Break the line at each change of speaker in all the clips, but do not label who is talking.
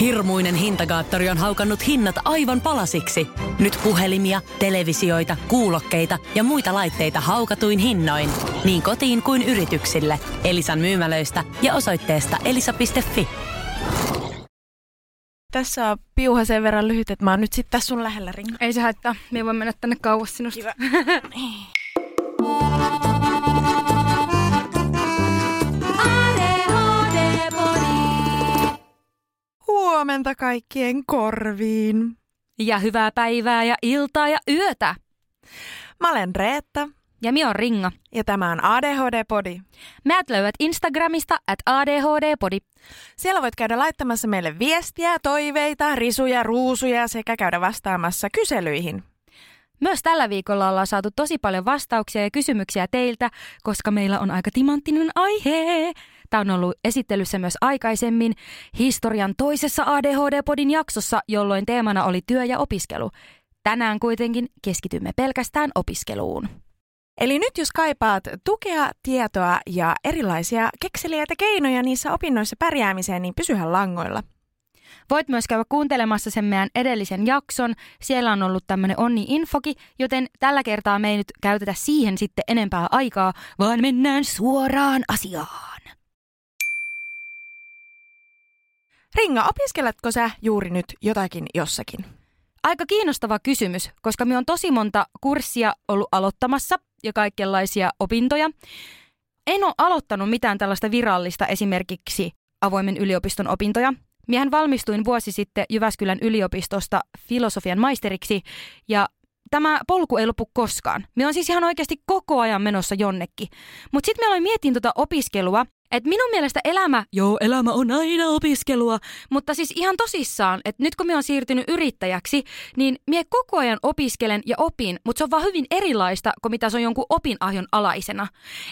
Hirmuinen hintakaattori on haukannut hinnat aivan palasiksi. Nyt puhelimia, televisioita, kuulokkeita ja muita laitteita haukatuin hinnoin. Niin kotiin kuin yrityksille. Elisan myymälöistä ja osoitteesta elisa.fi.
Tässä on piuha sen verran lyhyt, että mä oon nyt sitten tässä sun lähellä ringa.
Ei se haittaa. Me voi mennä tänne kauas sinusta.
Kiva. Huomenta kaikkien korviin.
Ja hyvää päivää ja iltaa ja yötä.
Mä olen Reetta
Ja mi on Ringa.
ja tämä on ADHD-podi.
Meät löydät Instagramista at ADHD-podi.
Siellä voit käydä laittamassa meille viestiä, toiveita, risuja, ruusuja sekä käydä vastaamassa kyselyihin.
Myös tällä viikolla ollaan saatu tosi paljon vastauksia ja kysymyksiä teiltä, koska meillä on aika timanttinen aihe. Tämä on ollut esittelyssä myös aikaisemmin historian toisessa ADHD-podin jaksossa, jolloin teemana oli työ ja opiskelu. Tänään kuitenkin keskitymme pelkästään opiskeluun.
Eli nyt jos kaipaat tukea, tietoa ja erilaisia kekseliäitä keinoja niissä opinnoissa pärjäämiseen, niin pysyhän langoilla.
Voit myös käydä kuuntelemassa sen meidän edellisen jakson. Siellä on ollut tämmöinen onni-infoki, joten tällä kertaa me ei nyt käytetä siihen sitten enempää aikaa, vaan mennään suoraan asiaan.
Ringa, opiskeletko sä juuri nyt jotakin jossakin?
Aika kiinnostava kysymys, koska me on tosi monta kurssia ollut aloittamassa ja kaikenlaisia opintoja. En ole aloittanut mitään tällaista virallista esimerkiksi avoimen yliopiston opintoja. Miehän valmistuin vuosi sitten Jyväskylän yliopistosta filosofian maisteriksi ja tämä polku ei lopu koskaan. Me on siis ihan oikeasti koko ajan menossa jonnekin. Mutta sitten me aloin mietin tuota opiskelua, että minun mielestä elämä, joo elämä on aina opiskelua, mutta siis ihan tosissaan, että nyt kun me on siirtynyt yrittäjäksi, niin mie koko ajan opiskelen ja opin, mutta se on vaan hyvin erilaista kuin mitä se on jonkun opinahjon alaisena.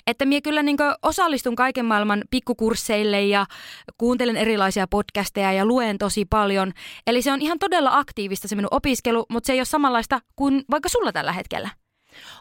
Että mie kyllä niin osallistun kaiken maailman pikkukursseille ja kuuntelen erilaisia podcasteja ja luen tosi paljon. Eli se on ihan todella aktiivista se minun opiskelu, mutta se ei ole samanlaista kuin vaikka sulla tällä hetkellä.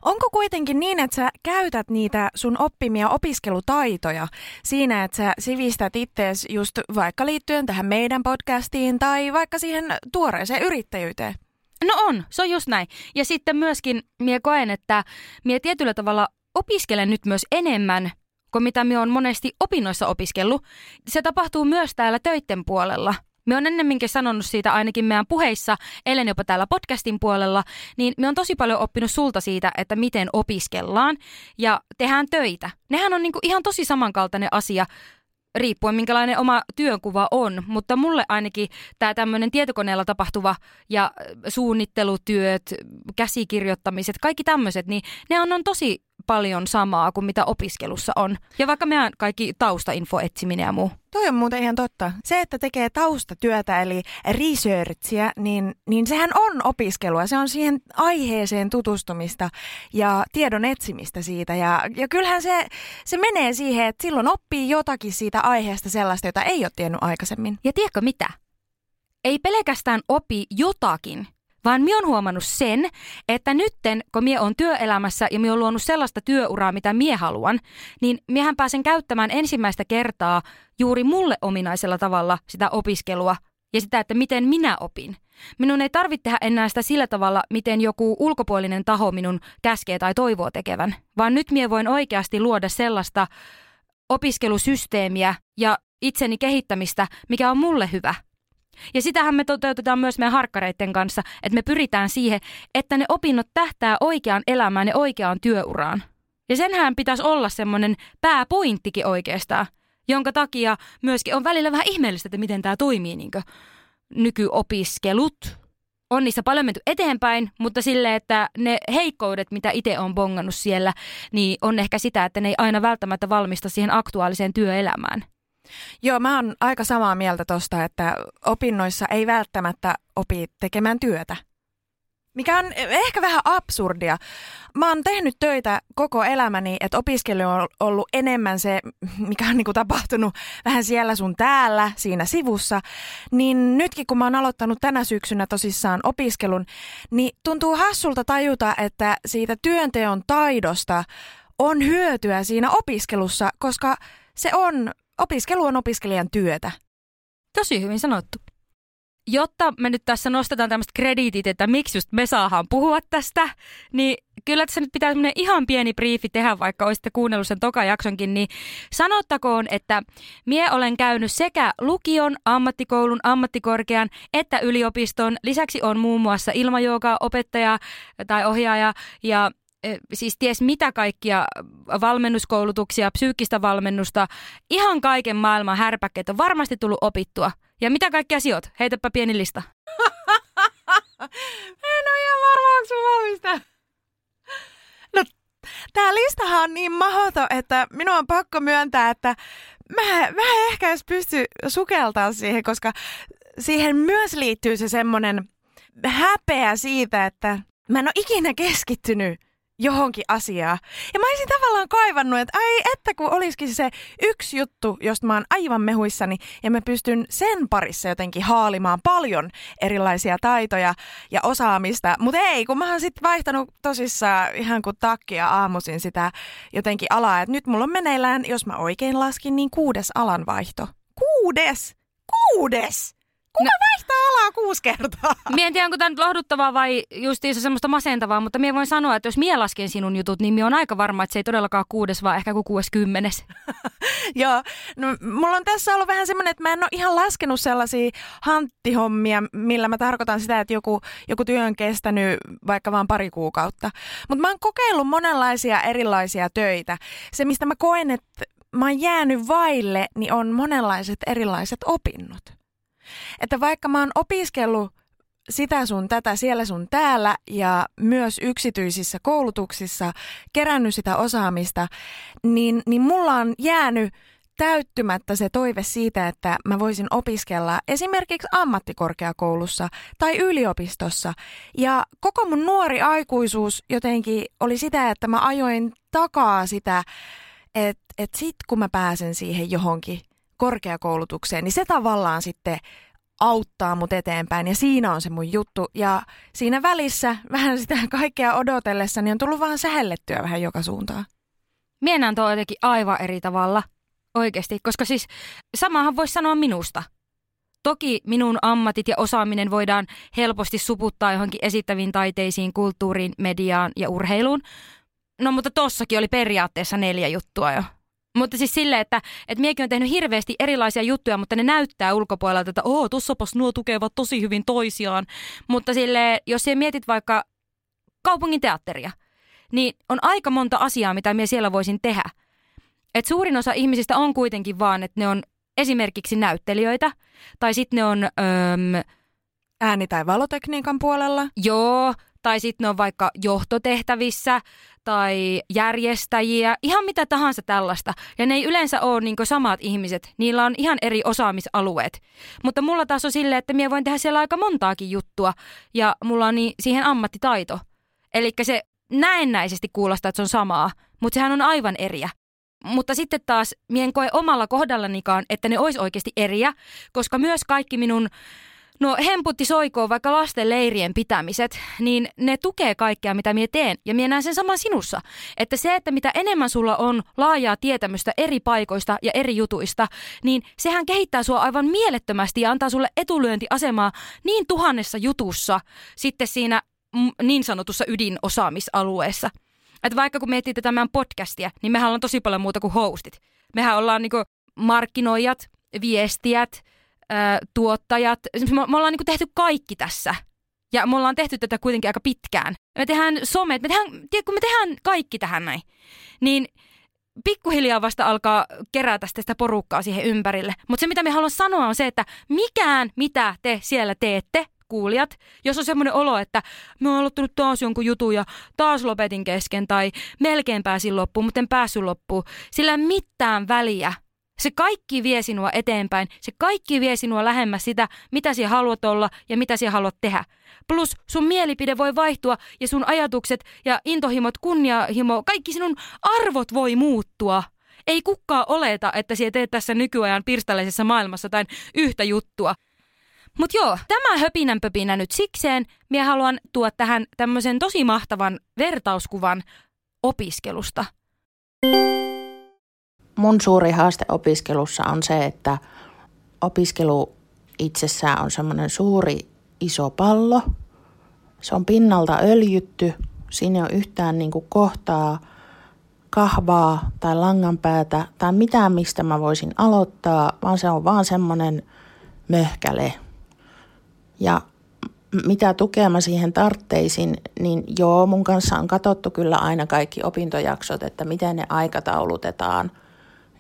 Onko kuitenkin niin, että sä käytät niitä sun oppimia opiskelutaitoja siinä, että sä sivistät ittees just vaikka liittyen tähän meidän podcastiin tai vaikka siihen tuoreeseen yrittäjyyteen?
No on, se on just näin. Ja sitten myöskin mie koen, että mie tietyllä tavalla opiskelen nyt myös enemmän kuin mitä me on monesti opinnoissa opiskellut. Se tapahtuu myös täällä töitten puolella. Me on ennemminkin sanonut siitä ainakin meidän puheissa, ellen jopa täällä podcastin puolella, niin me on tosi paljon oppinut sulta siitä, että miten opiskellaan ja tehdään töitä. Nehän on niinku ihan tosi samankaltainen asia, riippuen minkälainen oma työnkuva on, mutta mulle ainakin tämä tämmöinen tietokoneella tapahtuva ja suunnittelutyöt, käsikirjoittamiset, kaikki tämmöiset, niin ne on, on tosi paljon samaa kuin mitä opiskelussa on. Ja vaikka meidän kaikki taustainfo etsiminen ja muu.
Toi on muuten ihan totta. Se, että tekee taustatyötä eli researchia, niin, niin sehän on opiskelua. Se on siihen aiheeseen tutustumista ja tiedon etsimistä siitä. Ja, ja kyllähän se, se menee siihen, että silloin oppii jotakin siitä aiheesta sellaista, jota ei ole tiennyt aikaisemmin.
Ja tiedätkö mitä? Ei pelkästään opi jotakin, vaan minä on huomannut sen, että nytten, kun minä on työelämässä ja minä on luonut sellaista työuraa, mitä minä haluan, niin miehän pääsen käyttämään ensimmäistä kertaa juuri mulle ominaisella tavalla sitä opiskelua ja sitä, että miten minä opin. Minun ei tarvitse tehdä enää sitä sillä tavalla, miten joku ulkopuolinen taho minun käskee tai toivoo tekevän, vaan nyt minä voin oikeasti luoda sellaista opiskelusysteemiä ja itseni kehittämistä, mikä on mulle hyvä. Ja sitähän me toteutetaan myös meidän harkkareiden kanssa, että me pyritään siihen, että ne opinnot tähtää oikeaan elämään ja oikeaan työuraan. Ja senhän pitäisi olla semmoinen pääpointtikin oikeastaan, jonka takia myöskin on välillä vähän ihmeellistä, että miten tämä toimii niin nykyopiskelut. On niissä paljon menty eteenpäin, mutta sille, että ne heikkoudet, mitä itse on bongannut siellä, niin on ehkä sitä, että ne ei aina välttämättä valmista siihen aktuaaliseen työelämään.
Joo, mä oon aika samaa mieltä tosta, että opinnoissa ei välttämättä opi tekemään työtä. Mikä on ehkä vähän absurdia. Mä oon tehnyt töitä koko elämäni, että opiskelu on ollut enemmän se, mikä on niinku tapahtunut vähän siellä sun täällä, siinä sivussa. Niin nytkin kun mä oon aloittanut tänä syksynä tosissaan opiskelun, niin tuntuu hassulta tajuta, että siitä työnteon taidosta on hyötyä siinä opiskelussa, koska se on Opiskelu on opiskelijan työtä.
Tosi hyvin sanottu. jotta me nyt tässä nostetaan tämmöistä krediitit, että miksi just me saadaan puhua tästä, niin kyllä tässä nyt pitää semmoinen ihan pieni briefi tehdä, vaikka olisitte kuunnellut sen toka jaksonkin, niin sanottakoon, että mie olen käynyt sekä lukion, ammattikoulun, ammattikorkean että yliopiston. Lisäksi on muun muassa ilmajooga opettaja tai ohjaaja ja siis ties mitä kaikkia valmennuskoulutuksia, psyykkistä valmennusta, ihan kaiken maailman härpäkkeet on varmasti tullut opittua. Ja mitä kaikkea sijoit? Heitäpä pieni lista.
en ole ihan varma, onko valmista. No, tää listahan on niin mahoto, että minun on pakko myöntää, että mä, mä ehkä edes pysty sukeltaa siihen, koska siihen myös liittyy se semmoinen häpeä siitä, että mä en ole ikinä keskittynyt johonkin asiaan. Ja mä olisin tavallaan kaivannut, että ai että kun olisikin se yksi juttu, josta mä oon aivan mehuissani ja mä pystyn sen parissa jotenkin haalimaan paljon erilaisia taitoja ja osaamista. Mutta ei, kun mä oon sitten vaihtanut tosissaan ihan kuin takkia aamuisin sitä jotenkin alaa. Että nyt mulla on meneillään, jos mä oikein laskin, niin kuudes alanvaihto. Kuudes! Kuudes! Kuka no, vaihtaa alaa kuusi kertaa?
Mie en tiedä, onko tämä nyt lohduttavaa vai justiinsa semmoista masentavaa, mutta mie voin sanoa, että jos mie lasken sinun jutut, niin mie on aika varma, että se ei todellakaan kuudes, vaan ehkä kuin kuudes kymmenes.
Joo, no mulla on tässä ollut vähän semmoinen, että mä en ole ihan laskenut sellaisia hanttihommia, millä mä tarkoitan sitä, että joku, joku työ on kestänyt vaikka vain pari kuukautta. Mutta mä oon kokeillut monenlaisia erilaisia töitä. Se, mistä mä koen, että mä oon jäänyt vaille, niin on monenlaiset erilaiset opinnot. Että vaikka mä oon opiskellut sitä sun tätä siellä sun täällä ja myös yksityisissä koulutuksissa kerännyt sitä osaamista, niin, niin mulla on jäänyt täyttymättä se toive siitä, että mä voisin opiskella esimerkiksi ammattikorkeakoulussa tai yliopistossa. Ja koko mun nuori aikuisuus jotenkin oli sitä, että mä ajoin takaa sitä, että, että sit kun mä pääsen siihen johonkin – korkeakoulutukseen, niin se tavallaan sitten auttaa mut eteenpäin ja siinä on se mun juttu. Ja siinä välissä vähän sitä kaikkea odotellessa, niin on tullut vaan sähellettyä vähän joka suuntaan.
Mienän tuo jotenkin aivan eri tavalla oikeasti, koska siis samahan voisi sanoa minusta. Toki minun ammatit ja osaaminen voidaan helposti suputtaa johonkin esittäviin taiteisiin, kulttuuriin, mediaan ja urheiluun. No mutta tossakin oli periaatteessa neljä juttua jo. Mutta siis silleen, että, että miekin on tehnyt hirveästi erilaisia juttuja, mutta ne näyttää ulkopuolelta, että oo, tossapas nuo tukevat tosi hyvin toisiaan. Mutta sille, jos sä mietit vaikka kaupungin teatteria, niin on aika monta asiaa, mitä minä siellä voisin tehdä. Et suurin osa ihmisistä on kuitenkin vaan, että ne on esimerkiksi näyttelijöitä, tai sitten ne on... Öm,
Ääni- tai valotekniikan puolella.
Joo, tai sitten ne on vaikka johtotehtävissä tai järjestäjiä, ihan mitä tahansa tällaista. Ja ne ei yleensä ole niin samat ihmiset, niillä on ihan eri osaamisalueet. Mutta mulla taas on silleen, että minä voin tehdä siellä aika montaakin juttua ja mulla on niin siihen ammattitaito. Eli se näennäisesti kuulostaa, että se on samaa, mutta sehän on aivan eriä. Mutta sitten taas mien koe omalla kohdallanikaan, että ne olisi oikeasti eriä, koska myös kaikki minun No hemputti soikoon vaikka lasten leirien pitämiset, niin ne tukee kaikkea, mitä minä teen. Ja minä näen sen saman sinussa. Että se, että mitä enemmän sulla on laajaa tietämystä eri paikoista ja eri jutuista, niin sehän kehittää sua aivan mielettömästi ja antaa sulle etulyöntiasemaa niin tuhannessa jutussa sitten siinä niin sanotussa ydinosaamisalueessa. Että vaikka kun miettii tätä meidän podcastia, niin mehän ollaan tosi paljon muuta kuin hostit. Mehän ollaan niinku markkinoijat, viestijät, tuottajat. Me, me ollaan niin tehty kaikki tässä. Ja me ollaan tehty tätä kuitenkin aika pitkään. Me tehdään somet, me tehdään, kun me tehdään kaikki tähän näin, niin pikkuhiljaa vasta alkaa kerätä sitä porukkaa siihen ympärille. Mutta se, mitä me haluan sanoa, on se, että mikään, mitä te siellä teette, kuulijat, jos on semmoinen olo, että mä oon aloittanut taas jonkun jutun ja taas lopetin kesken tai melkein pääsin loppuun, mutta en päässyt loppuun, sillä mitään väliä, se kaikki vie sinua eteenpäin. Se kaikki vie sinua lähemmäs sitä, mitä sinä haluat olla ja mitä sinä haluat tehdä. Plus sun mielipide voi vaihtua ja sun ajatukset ja intohimot, kunniahimo, kaikki sinun arvot voi muuttua. Ei kukkaa oleta, että sinä teet tässä nykyajan pirstaleisessa maailmassa tai yhtä juttua. Mutta joo, tämä höpinänpöpinä nyt sikseen. Minä haluan tuoda tähän tämmöisen tosi mahtavan vertauskuvan opiskelusta
mun suuri haaste opiskelussa on se, että opiskelu itsessään on semmoinen suuri iso pallo. Se on pinnalta öljytty. Siinä ei ole yhtään niin kuin kohtaa kahvaa tai langanpäätä tai mitään, mistä mä voisin aloittaa, vaan se on vaan semmoinen möhkäle. Ja mitä tukea mä siihen tartteisin, niin joo, mun kanssa on katsottu kyllä aina kaikki opintojaksot, että miten ne aikataulutetaan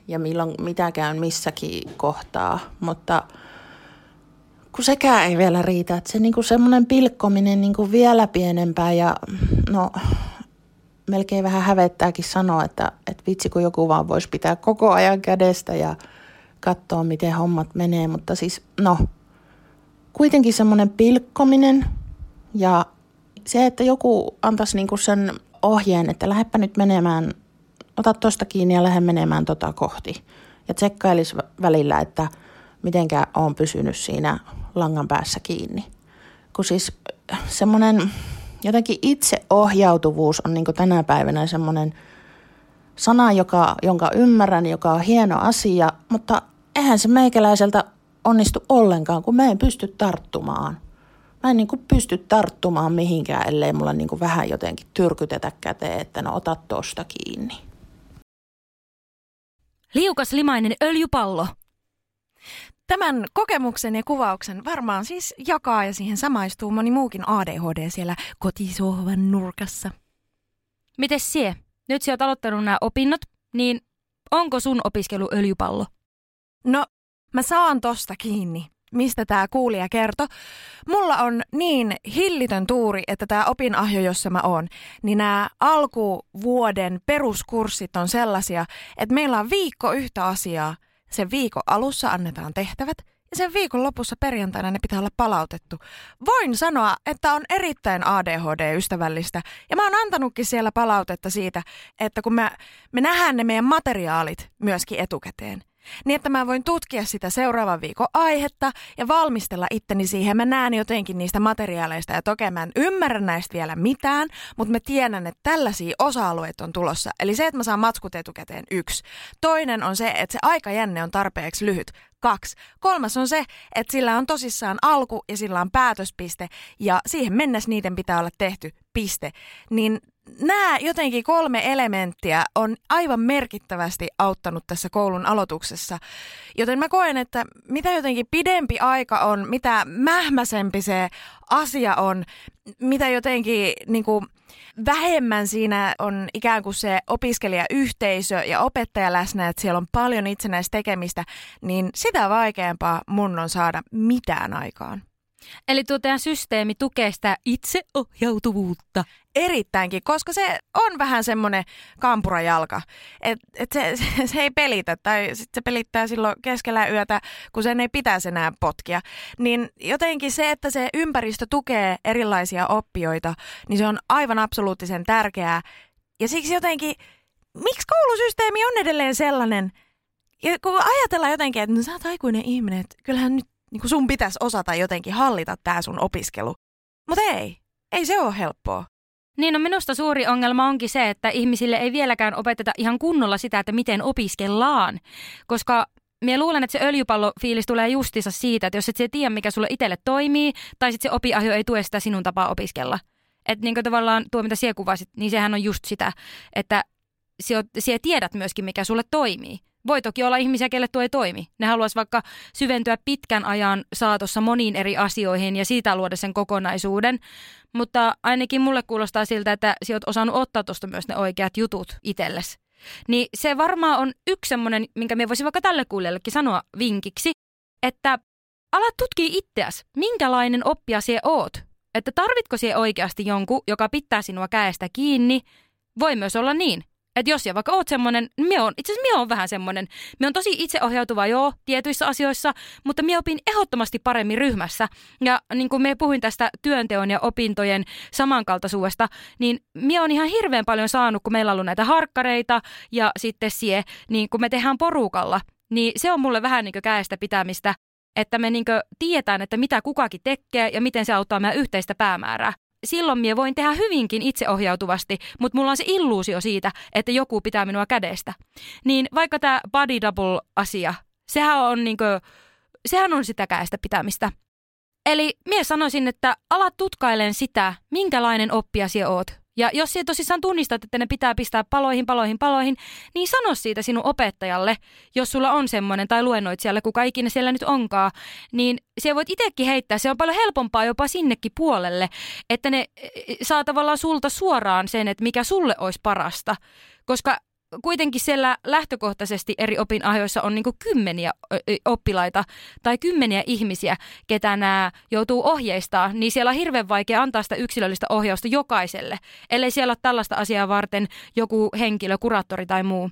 ja milloin mitä käyn missäkin kohtaa, mutta kun sekään ei vielä riitä, että se niinku semmoinen pilkkominen niinku vielä pienempää ja no melkein vähän hävettääkin sanoa, että, että vitsi kun joku vaan voisi pitää koko ajan kädestä ja katsoa miten hommat menee, mutta siis no kuitenkin semmoinen pilkkominen ja se, että joku antaisi niinku sen ohjeen, että lähdepä nyt menemään, ota tuosta kiinni ja lähde menemään tota kohti. Ja tsekkailisi välillä, että mitenkä on pysynyt siinä langan päässä kiinni. Kun siis semmoinen jotenkin itseohjautuvuus on niin tänä päivänä semmoinen sana, joka, jonka ymmärrän, joka on hieno asia, mutta eihän se meikäläiseltä onnistu ollenkaan, kun mä en pysty tarttumaan. Mä en niin kuin pysty tarttumaan mihinkään, ellei mulla niin kuin vähän jotenkin tyrkytetä käteen, että no ota tosta kiinni.
Liukas limainen öljypallo.
Tämän kokemuksen ja kuvauksen varmaan siis jakaa ja siihen samaistuu moni muukin ADHD siellä kotisohvan nurkassa.
Mites sie? Nyt sä oot aloittanut nämä opinnot, niin onko sun opiskelu öljypallo?
No, mä saan tosta kiinni, mistä tämä kuulija kertoi. Mulla on niin hillitön tuuri, että tämä opinahjo, jossa mä oon, niin nämä alkuvuoden peruskurssit on sellaisia, että meillä on viikko yhtä asiaa. Sen viikon alussa annetaan tehtävät ja sen viikon lopussa perjantaina ne pitää olla palautettu. Voin sanoa, että on erittäin ADHD-ystävällistä ja mä oon antanutkin siellä palautetta siitä, että kun me, me nähdään ne meidän materiaalit myöskin etukäteen – niin, että mä voin tutkia sitä seuraavan viikon aihetta ja valmistella itteni siihen. Mä näen jotenkin niistä materiaaleista ja toki mä en ymmärrä näistä vielä mitään, mutta mä tiedän, että tällaisia osa-alueita on tulossa. Eli se, että mä saan matskut etukäteen yksi. Toinen on se, että se aikajänne on tarpeeksi lyhyt. Kaksi. Kolmas on se, että sillä on tosissaan alku ja sillä on päätöspiste ja siihen mennessä niiden pitää olla tehty piste. Niin nämä jotenkin kolme elementtiä on aivan merkittävästi auttanut tässä koulun aloituksessa. Joten mä koen, että mitä jotenkin pidempi aika on, mitä mähmäsempi se asia on, mitä jotenkin niin kuin, vähemmän siinä on ikään kuin se opiskelijayhteisö ja opettaja läsnä, että siellä on paljon itsenäistä tekemistä, niin sitä vaikeampaa mun on saada mitään aikaan.
Eli tuo teidän systeemi tukee sitä itseohjautuvuutta.
Erittäinkin, koska se on vähän semmoinen kampurajalka. Että et se, se, se ei pelitä tai sit se pelittää silloin keskellä yötä, kun sen ei pitäisi enää potkia. Niin jotenkin se, että se ympäristö tukee erilaisia oppijoita, niin se on aivan absoluuttisen tärkeää. Ja siksi jotenkin, miksi koulusysteemi on edelleen sellainen, ja kun ajatellaan jotenkin, että no, sä oot aikuinen ihminen, että kyllähän nyt niin kuin sun pitäisi osata jotenkin hallita tämä sun opiskelu. Mutta ei, ei se ole helppoa.
Niin no minusta suuri ongelma onkin se, että ihmisille ei vieläkään opeteta ihan kunnolla sitä, että miten opiskellaan. Koska Mie luulen, että se öljypallofiilis tulee justissa siitä, että jos et tiedä, mikä sulle itselle toimii, tai sitten se opiahjo ei tue sitä sinun tapaa opiskella. Että niin tavallaan tuo, mitä sinä kuvasit, niin sehän on just sitä, että sinä tiedät myöskin, mikä sulle toimii. Voi toki olla ihmisiä, kelle tuo ei toimi. Ne haluaisi vaikka syventyä pitkän ajan saatossa moniin eri asioihin ja siitä luoda sen kokonaisuuden. Mutta ainakin mulle kuulostaa siltä, että sä oot osannut ottaa tuosta myös ne oikeat jutut itsellesi. Niin se varmaan on yksi semmoinen, minkä me voisi vaikka tälle kuulijallekin sanoa vinkiksi, että ala tutkia itseäsi, minkälainen oppija sie oot. Että tarvitko sie oikeasti jonkun, joka pitää sinua käestä kiinni. Voi myös olla niin, että jos ja vaikka oot semmonen, niin me on, itse asiassa me on vähän semmonen, me on tosi itseohjautuva joo tietyissä asioissa, mutta me opin ehdottomasti paremmin ryhmässä. Ja niin kuin me puhuin tästä työnteon ja opintojen samankaltaisuudesta, niin me on ihan hirveän paljon saanut, kun meillä on ollut näitä harkkareita ja sitten sie, niin kun me tehdään porukalla, niin se on mulle vähän niin kuin käestä pitämistä, että me niin tietään, että mitä kukakin tekee ja miten se auttaa meidän yhteistä päämäärää silloin minä voin tehdä hyvinkin itseohjautuvasti, mutta mulla on se illuusio siitä, että joku pitää minua kädestä. Niin vaikka tämä body double-asia, sehän on niinkö sehän on sitä käestä pitämistä. Eli mie sanoisin, että alat tutkailen sitä, minkälainen oppija sinä oot. Ja jos sinä tosissaan tunnistat, että ne pitää pistää paloihin, paloihin, paloihin, niin sano siitä sinun opettajalle, jos sulla on semmoinen, tai luennoitsijalle, kuka ikinä siellä nyt onkaan, niin se voit itsekin heittää. Se on paljon helpompaa jopa sinnekin puolelle, että ne e, e, saa tavallaan sulta suoraan sen, että mikä sulle olisi parasta. Koska kuitenkin siellä lähtökohtaisesti eri opinahjoissa on niin kymmeniä oppilaita tai kymmeniä ihmisiä, ketä nämä joutuu ohjeistaa, niin siellä on hirveän vaikea antaa sitä yksilöllistä ohjausta jokaiselle, ellei siellä ole tällaista asiaa varten joku henkilö, kuraattori tai muu.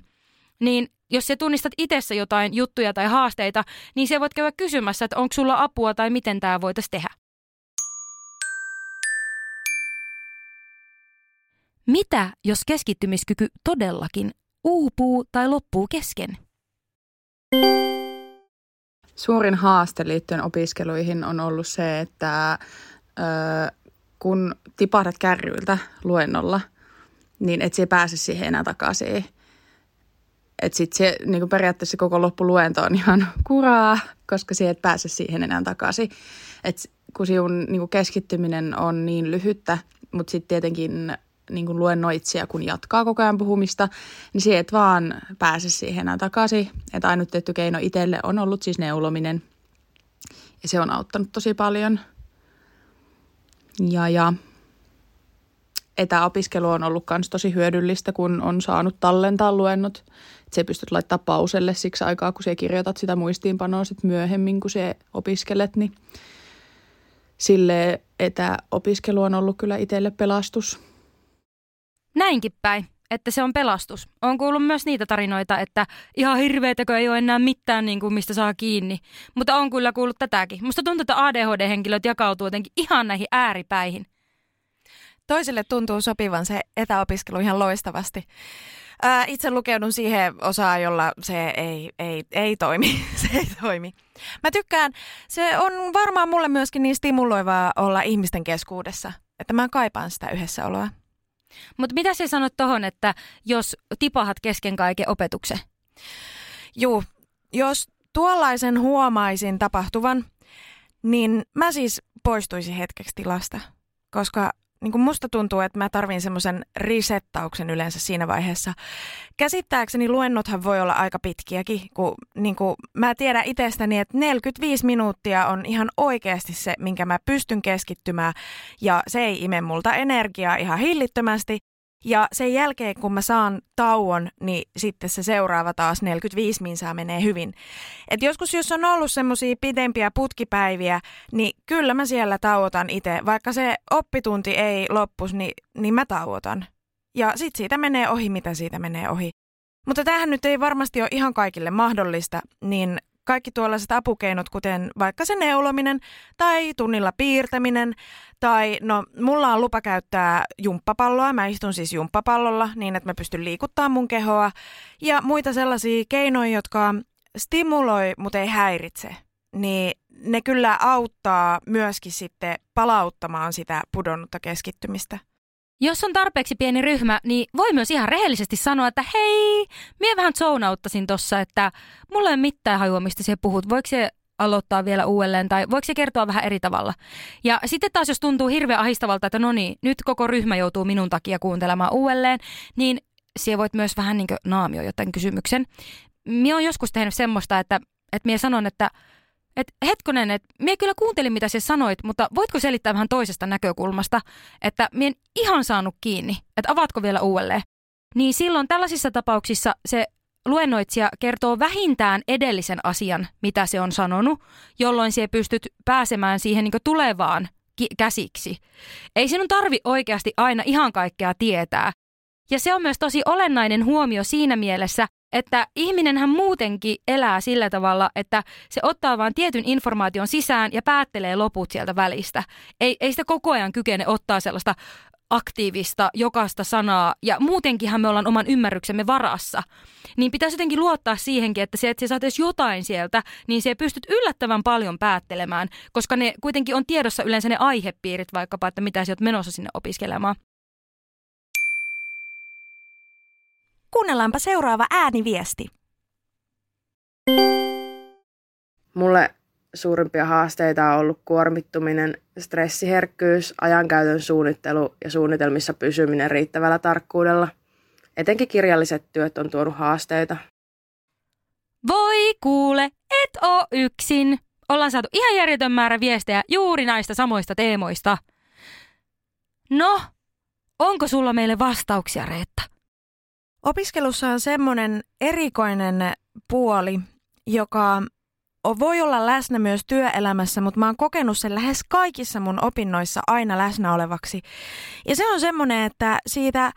Niin jos sä tunnistat itsessä jotain juttuja tai haasteita, niin se voit käydä kysymässä, että onko sulla apua tai miten tämä voitaisiin tehdä. Mitä, jos keskittymiskyky todellakin uupuu tai loppuu kesken?
Suurin haaste liittyen opiskeluihin on ollut se, että ö, kun tipahdat kärryiltä luennolla, niin et se pääse siihen enää takaisin. Että sitten se niin periaatteessa koko loppuluento on ihan kuraa, koska se et pääse siihen enää takaisin. Et kun sinun niin keskittyminen on niin lyhyttä, mutta sitten tietenkin niin kuin luennoitsija, kun jatkaa koko ajan puhumista, niin se et vaan pääse siihen takaisin. Että ainut tietty keino itselle on ollut siis neulominen. Ja se on auttanut tosi paljon. Ja, ja etäopiskelu on ollut myös tosi hyödyllistä, kun on saanut tallentaa luennot. Se pystyt laittaa pauselle siksi aikaa, kun se kirjoitat sitä muistiinpanoa sit myöhemmin, kun se opiskelet, niin sille etäopiskelu on ollut kyllä itselle pelastus.
Näinkin päin, että se on pelastus. On kuullut myös niitä tarinoita, että ihan hirveetäkö ei ole enää mitään, niin kuin mistä saa kiinni. Mutta on kyllä kuullut tätäkin. Musta tuntuu, että ADHD-henkilöt jakautuu jotenkin ihan näihin ääripäihin.
Toisille tuntuu sopivan se etäopiskelu ihan loistavasti. Ää, itse lukeudun siihen osaan, jolla se ei, ei, ei toimi. se ei toimi. Mä tykkään, se on varmaan mulle myöskin niin stimuloivaa olla ihmisten keskuudessa, että mä kaipaan sitä yhdessäoloa.
Mutta mitä sä sanot tohon, että jos tipahat kesken kaiken opetuksen?
Juu, jos tuollaisen huomaisin tapahtuvan, niin mä siis poistuisin hetkeksi tilasta, koska niin kuin musta tuntuu, että mä tarvin semmoisen risettauksen yleensä siinä vaiheessa. Käsittääkseni luennothan voi olla aika pitkiäkin, kun niin kuin mä tiedän itsestäni, että 45 minuuttia on ihan oikeasti se, minkä mä pystyn keskittymään ja se ei ime multa energiaa ihan hillittömästi. Ja sen jälkeen, kun mä saan tauon, niin sitten se seuraava taas 45 minsaa menee hyvin. Et joskus, jos on ollut semmoisia pidempiä putkipäiviä, niin kyllä mä siellä tauotan itse. Vaikka se oppitunti ei loppus, niin, niin mä tauotan. Ja sit siitä menee ohi, mitä siitä menee ohi. Mutta tähän nyt ei varmasti ole ihan kaikille mahdollista, niin kaikki tuollaiset apukeinot, kuten vaikka se neulominen tai tunnilla piirtäminen tai no mulla on lupa käyttää jumppapalloa, mä istun siis jumppapallolla niin, että mä pystyn liikuttaa mun kehoa ja muita sellaisia keinoja, jotka stimuloi, mutta ei häiritse, niin ne kyllä auttaa myöskin sitten palauttamaan sitä pudonnutta keskittymistä.
Jos on tarpeeksi pieni ryhmä, niin voi myös ihan rehellisesti sanoa, että hei, minä vähän zonauttasin tossa, että mulla ei ole mitään hajua, mistä se puhut. Voiko se aloittaa vielä uudelleen tai voiko se kertoa vähän eri tavalla. Ja sitten taas jos tuntuu hirveän ahistavalta, että no niin, nyt koko ryhmä joutuu minun takia kuuntelemaan uudelleen, niin siellä voit myös vähän niin naamioida tämän kysymyksen. Minä olen joskus tehnyt semmoista, että, että minä sanon, että et hetkonen, että minä kyllä kuuntelin, mitä sä sanoit, mutta voitko selittää vähän toisesta näkökulmasta, että minä en ihan saanut kiinni, että avaatko vielä uudelleen. Niin silloin tällaisissa tapauksissa se luennoitsija kertoo vähintään edellisen asian, mitä se on sanonut, jolloin se pystyt pääsemään siihen niin tulevaan ki- käsiksi. Ei sinun tarvi oikeasti aina ihan kaikkea tietää. Ja se on myös tosi olennainen huomio siinä mielessä, että ihminenhän muutenkin elää sillä tavalla, että se ottaa vain tietyn informaation sisään ja päättelee loput sieltä välistä. Ei, ei sitä koko ajan kykene ottaa sellaista aktiivista jokaista sanaa ja muutenkinhan me ollaan oman ymmärryksemme varassa. Niin pitäisi jotenkin luottaa siihenkin, että se, että sä saat edes jotain sieltä, niin se pystyt yllättävän paljon päättelemään, koska ne kuitenkin on tiedossa yleensä ne aihepiirit vaikkapa, että mitä sä oot menossa sinne opiskelemaan.
Kuunnellaanpa seuraava ääniviesti.
Mulle suurimpia haasteita on ollut kuormittuminen, stressiherkkyys, ajankäytön suunnittelu ja suunnitelmissa pysyminen riittävällä tarkkuudella. Etenkin kirjalliset työt on tuonut haasteita.
Voi kuule, et oo yksin. Ollaan saatu ihan järjetön määrä viestejä juuri näistä samoista teemoista. No, onko sulla meille vastauksia, Reetta?
Opiskelussa on semmoinen erikoinen puoli, joka voi olla läsnä myös työelämässä, mutta mä oon kokenut sen lähes kaikissa mun opinnoissa aina läsnä olevaksi. Ja se on semmoinen, että siitä,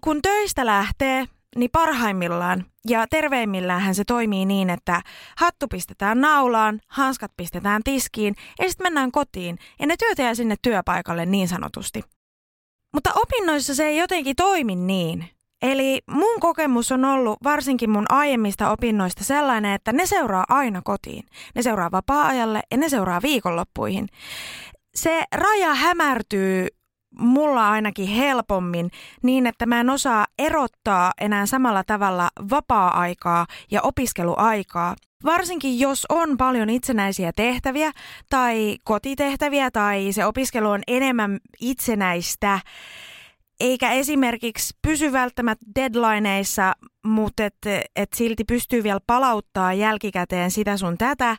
kun töistä lähtee, niin parhaimmillaan ja terveimmillään se toimii niin, että hattu pistetään naulaan, hanskat pistetään tiskiin ja sitten mennään kotiin ja ne työt jää sinne työpaikalle niin sanotusti. Mutta opinnoissa se ei jotenkin toimi niin. Eli mun kokemus on ollut varsinkin mun aiemmista opinnoista sellainen, että ne seuraa aina kotiin. Ne seuraa vapaa-ajalle ja ne seuraa viikonloppuihin. Se raja hämärtyy mulla ainakin helpommin niin, että mä en osaa erottaa enää samalla tavalla vapaa-aikaa ja opiskeluaikaa. Varsinkin jos on paljon itsenäisiä tehtäviä tai kotitehtäviä tai se opiskelu on enemmän itsenäistä, eikä esimerkiksi pysy välttämättä deadlineissa, mutta et, et silti pystyy vielä palauttaa jälkikäteen sitä sun tätä,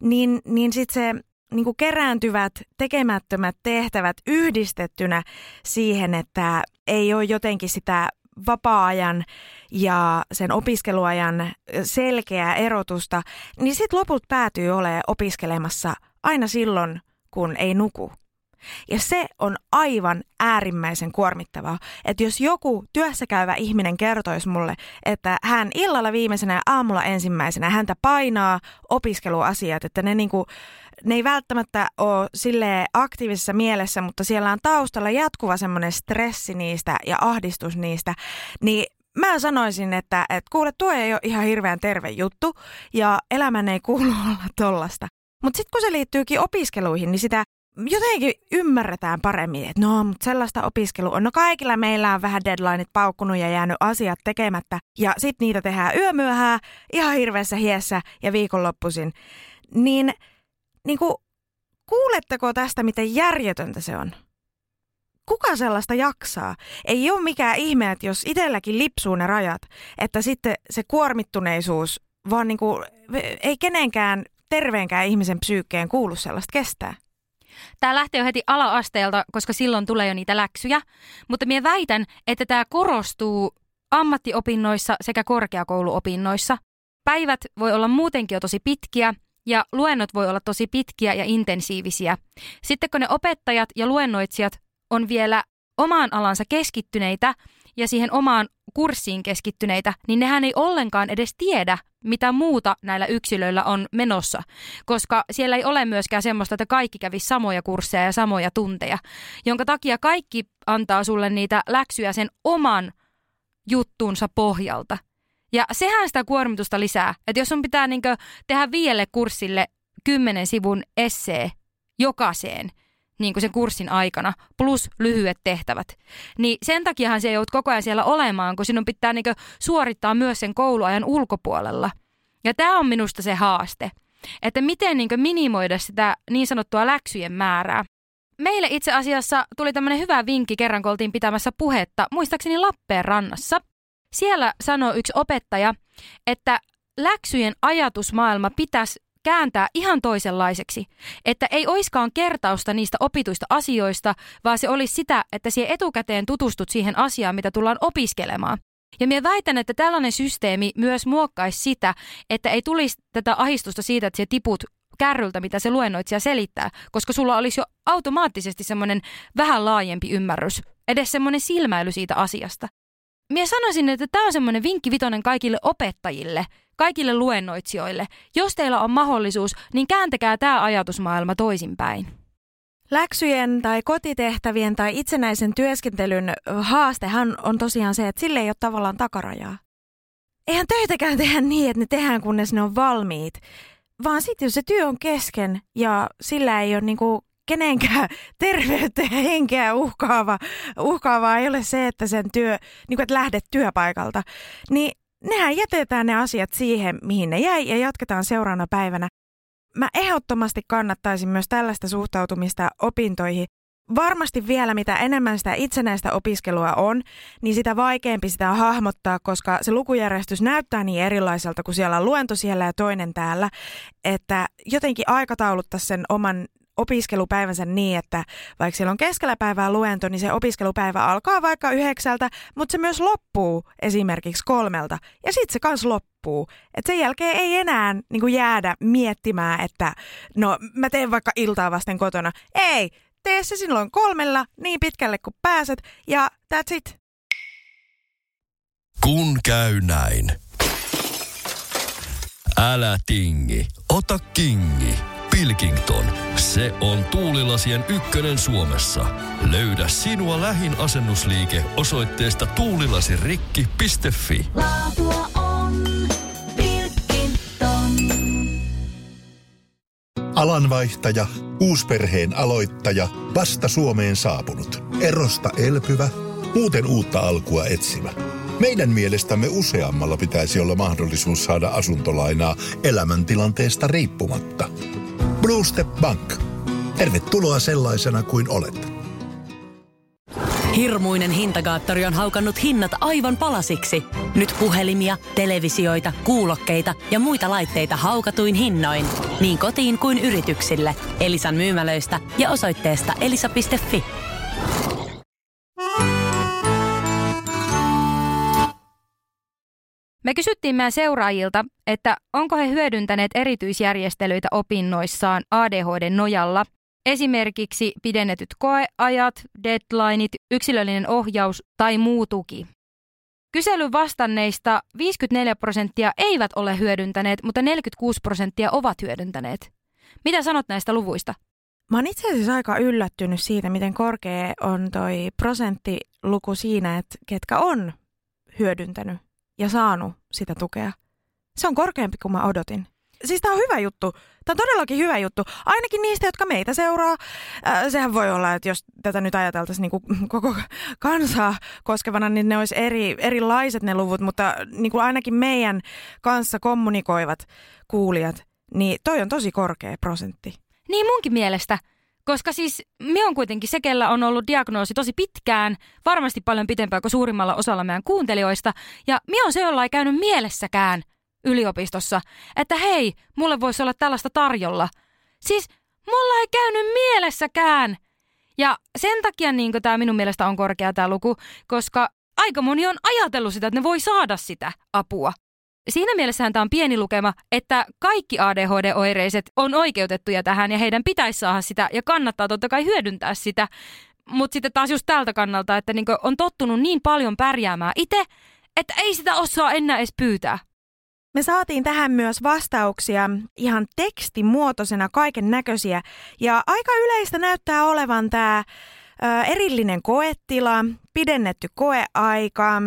niin, niin sitten se niin kerääntyvät tekemättömät tehtävät yhdistettynä siihen, että ei ole jotenkin sitä vapaa-ajan ja sen opiskeluajan selkeää erotusta, niin sitten loput päätyy olemaan opiskelemassa aina silloin, kun ei nuku. Ja se on aivan äärimmäisen kuormittavaa, että jos joku työssäkäyvä ihminen kertoisi mulle, että hän illalla viimeisenä ja aamulla ensimmäisenä häntä painaa opiskeluasiat, että ne niinku, ne ei välttämättä ole aktiivisessa mielessä, mutta siellä on taustalla jatkuva semmoinen stressi niistä ja ahdistus niistä, niin mä sanoisin, että, että kuule, tuo ei ole ihan hirveän terve juttu ja elämän ei kuulu olla tollasta. Mutta sitten kun se liittyykin opiskeluihin, niin sitä jotenkin ymmärretään paremmin, että no, mutta sellaista opiskelu on. No kaikilla meillä on vähän deadlineit paukkunut ja jäänyt asiat tekemättä. Ja sitten niitä tehdään yömyöhää, ihan hirveässä hiessä ja viikonloppuisin. Niin, niin kuin, kuuletteko tästä, miten järjetöntä se on? Kuka sellaista jaksaa? Ei ole mikään ihme, että jos itselläkin lipsuu ne rajat, että sitten se kuormittuneisuus vaan niin kuin, ei kenenkään terveenkään ihmisen psyykkeen kuulu sellaista kestää.
Tämä lähtee jo heti ala-asteelta, koska silloin tulee jo niitä läksyjä. Mutta minä väitän, että tämä korostuu ammattiopinnoissa sekä korkeakouluopinnoissa. Päivät voi olla muutenkin jo tosi pitkiä ja luennot voi olla tosi pitkiä ja intensiivisiä. Sitten kun ne opettajat ja luennoitsijat on vielä omaan alansa keskittyneitä ja siihen omaan kurssiin keskittyneitä, niin nehän ei ollenkaan edes tiedä, mitä muuta näillä yksilöillä on menossa, koska siellä ei ole myöskään semmoista, että kaikki kävi samoja kursseja ja samoja tunteja, jonka takia kaikki antaa sulle niitä läksyjä sen oman juttuunsa pohjalta. Ja sehän sitä kuormitusta lisää, että jos on pitää niin tehdä viidelle kurssille kymmenen sivun essee jokaiseen – niin kuin sen kurssin aikana, plus lyhyet tehtävät. Niin sen takiahan se joudut koko ajan siellä olemaan, kun sinun pitää niin suorittaa myös sen kouluajan ulkopuolella. Ja tämä on minusta se haaste, että miten niin minimoida sitä niin sanottua läksyjen määrää. Meille itse asiassa tuli tämmöinen hyvä vinkki kerran, kun oltiin pitämässä puhetta, muistaakseni Lappeenrannassa. Siellä sanoi yksi opettaja, että läksyjen ajatusmaailma pitäisi kääntää ihan toisenlaiseksi. Että ei oiskaan kertausta niistä opituista asioista, vaan se olisi sitä, että siihen etukäteen tutustut siihen asiaan, mitä tullaan opiskelemaan. Ja minä väitän, että tällainen systeemi myös muokkaisi sitä, että ei tulisi tätä ahistusta siitä, että se tiput kärryltä, mitä se luennoitsija selittää, koska sulla olisi jo automaattisesti semmoinen vähän laajempi ymmärrys, edes semmoinen silmäily siitä asiasta. Minä sanoisin, että tämä on semmoinen vinkki vitonen kaikille opettajille – kaikille luennoitsijoille. Jos teillä on mahdollisuus, niin kääntäkää tämä ajatusmaailma toisinpäin.
Läksyjen tai kotitehtävien tai itsenäisen työskentelyn haastehan on tosiaan se, että sille ei ole tavallaan takarajaa. Eihän töitäkään tehdä niin, että ne tehdään kunnes ne on valmiit, vaan sitten jos se työ on kesken ja sillä ei ole niinku kenenkään terveyttä ja henkeä uhkaava, uhkaavaa ei ole se, että sen työ, niin kuin, että lähdet työpaikalta, niin nehän jätetään ne asiat siihen, mihin ne jäi ja jatketaan seuraavana päivänä. mä ehdottomasti kannattaisin myös tällaista suhtautumista opintoihin. Varmasti vielä mitä enemmän sitä itsenäistä opiskelua on, niin sitä vaikeampi sitä hahmottaa, koska se lukujärjestys näyttää niin erilaiselta, kun siellä on luento siellä ja toinen täällä, että jotenkin aikatauluttaa sen oman opiskelupäivänsä niin, että vaikka siellä on keskellä päivää luento, niin se opiskelupäivä alkaa vaikka yhdeksältä, mutta se myös loppuu esimerkiksi kolmelta. Ja sitten se kans loppuu. Et sen jälkeen ei enää niin kuin jäädä miettimään, että no mä teen vaikka iltaa vasten kotona. Ei, tee se silloin kolmella niin pitkälle kuin pääset ja that's it.
Kun käy näin. Älä tingi, ota kingi. Pilkington, se on tuulilasien ykkönen Suomessa. Löydä sinua lähin asennusliike osoitteesta tuulilasirikki.fi.
Laatua on Pilkington.
Alanvaihtaja, uusperheen aloittaja, vasta Suomeen saapunut, erosta elpyvä, muuten uutta alkua etsimä. Meidän mielestämme useammalla pitäisi olla mahdollisuus saada asuntolainaa elämäntilanteesta riippumatta. Blue Step Bank. Tervetuloa sellaisena kuin olet.
Hirmuinen hintakaattori on haukannut hinnat aivan palasiksi. Nyt puhelimia, televisioita, kuulokkeita ja muita laitteita haukatuin hinnoin. Niin kotiin kuin yrityksille. Elisan myymälöistä ja osoitteesta elisa.fi.
Me kysyttiin meidän seuraajilta, että onko he hyödyntäneet erityisjärjestelyitä opinnoissaan ADHD nojalla, esimerkiksi pidennetyt koeajat, deadlineit, yksilöllinen ohjaus tai muu tuki. Kyselyn vastanneista 54 prosenttia eivät ole hyödyntäneet, mutta 46 prosenttia ovat hyödyntäneet. Mitä sanot näistä luvuista?
Mä oon itse asiassa aika yllättynyt siitä, miten korkea on toi prosenttiluku siinä, että ketkä on hyödyntänyt ja saanut sitä tukea. Se on korkeampi kuin mä odotin. Siis tää on hyvä juttu. Tää on todellakin hyvä juttu. Ainakin niistä, jotka meitä seuraa. Äh, sehän voi olla, että jos tätä nyt ajateltaisiin niin kuin koko kansaa koskevana, niin ne olisi eri, erilaiset ne luvut, mutta niin kuin ainakin meidän kanssa kommunikoivat kuulijat, niin toi on tosi korkea prosentti.
Niin munkin mielestä. Koska siis me on kuitenkin se, kellä on ollut diagnoosi tosi pitkään, varmasti paljon pitempään kuin suurimmalla osalla meidän kuuntelijoista. Ja me on se, jolla ei käynyt mielessäkään yliopistossa, että hei, mulle voisi olla tällaista tarjolla. Siis mulla ei käynyt mielessäkään. Ja sen takia niin tämä minun mielestä on korkea tämä luku, koska aika moni on ajatellut sitä, että ne voi saada sitä apua. Siinä mielessähän tämä on pieni lukema, että kaikki ADHD-oireiset on oikeutettuja tähän ja heidän pitäisi saada sitä ja kannattaa totta kai hyödyntää sitä. Mutta sitten taas just tältä kannalta, että niinku on tottunut niin paljon pärjäämään itse, että ei sitä osaa enää edes pyytää.
Me saatiin tähän myös vastauksia ihan tekstimuotoisena kaiken näköisiä ja aika yleistä näyttää olevan tämä erillinen koetila, pidennetty koeaika,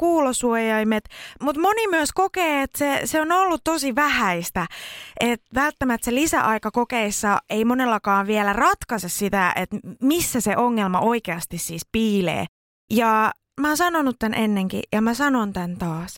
kuulosuojaimet, mutta moni myös kokee, että se, se on ollut tosi vähäistä. Että välttämättä se lisäaika kokeissa ei monellakaan vielä ratkaise sitä, että missä se ongelma oikeasti siis piilee. Ja mä oon sanonut tämän ennenkin ja mä sanon tämän taas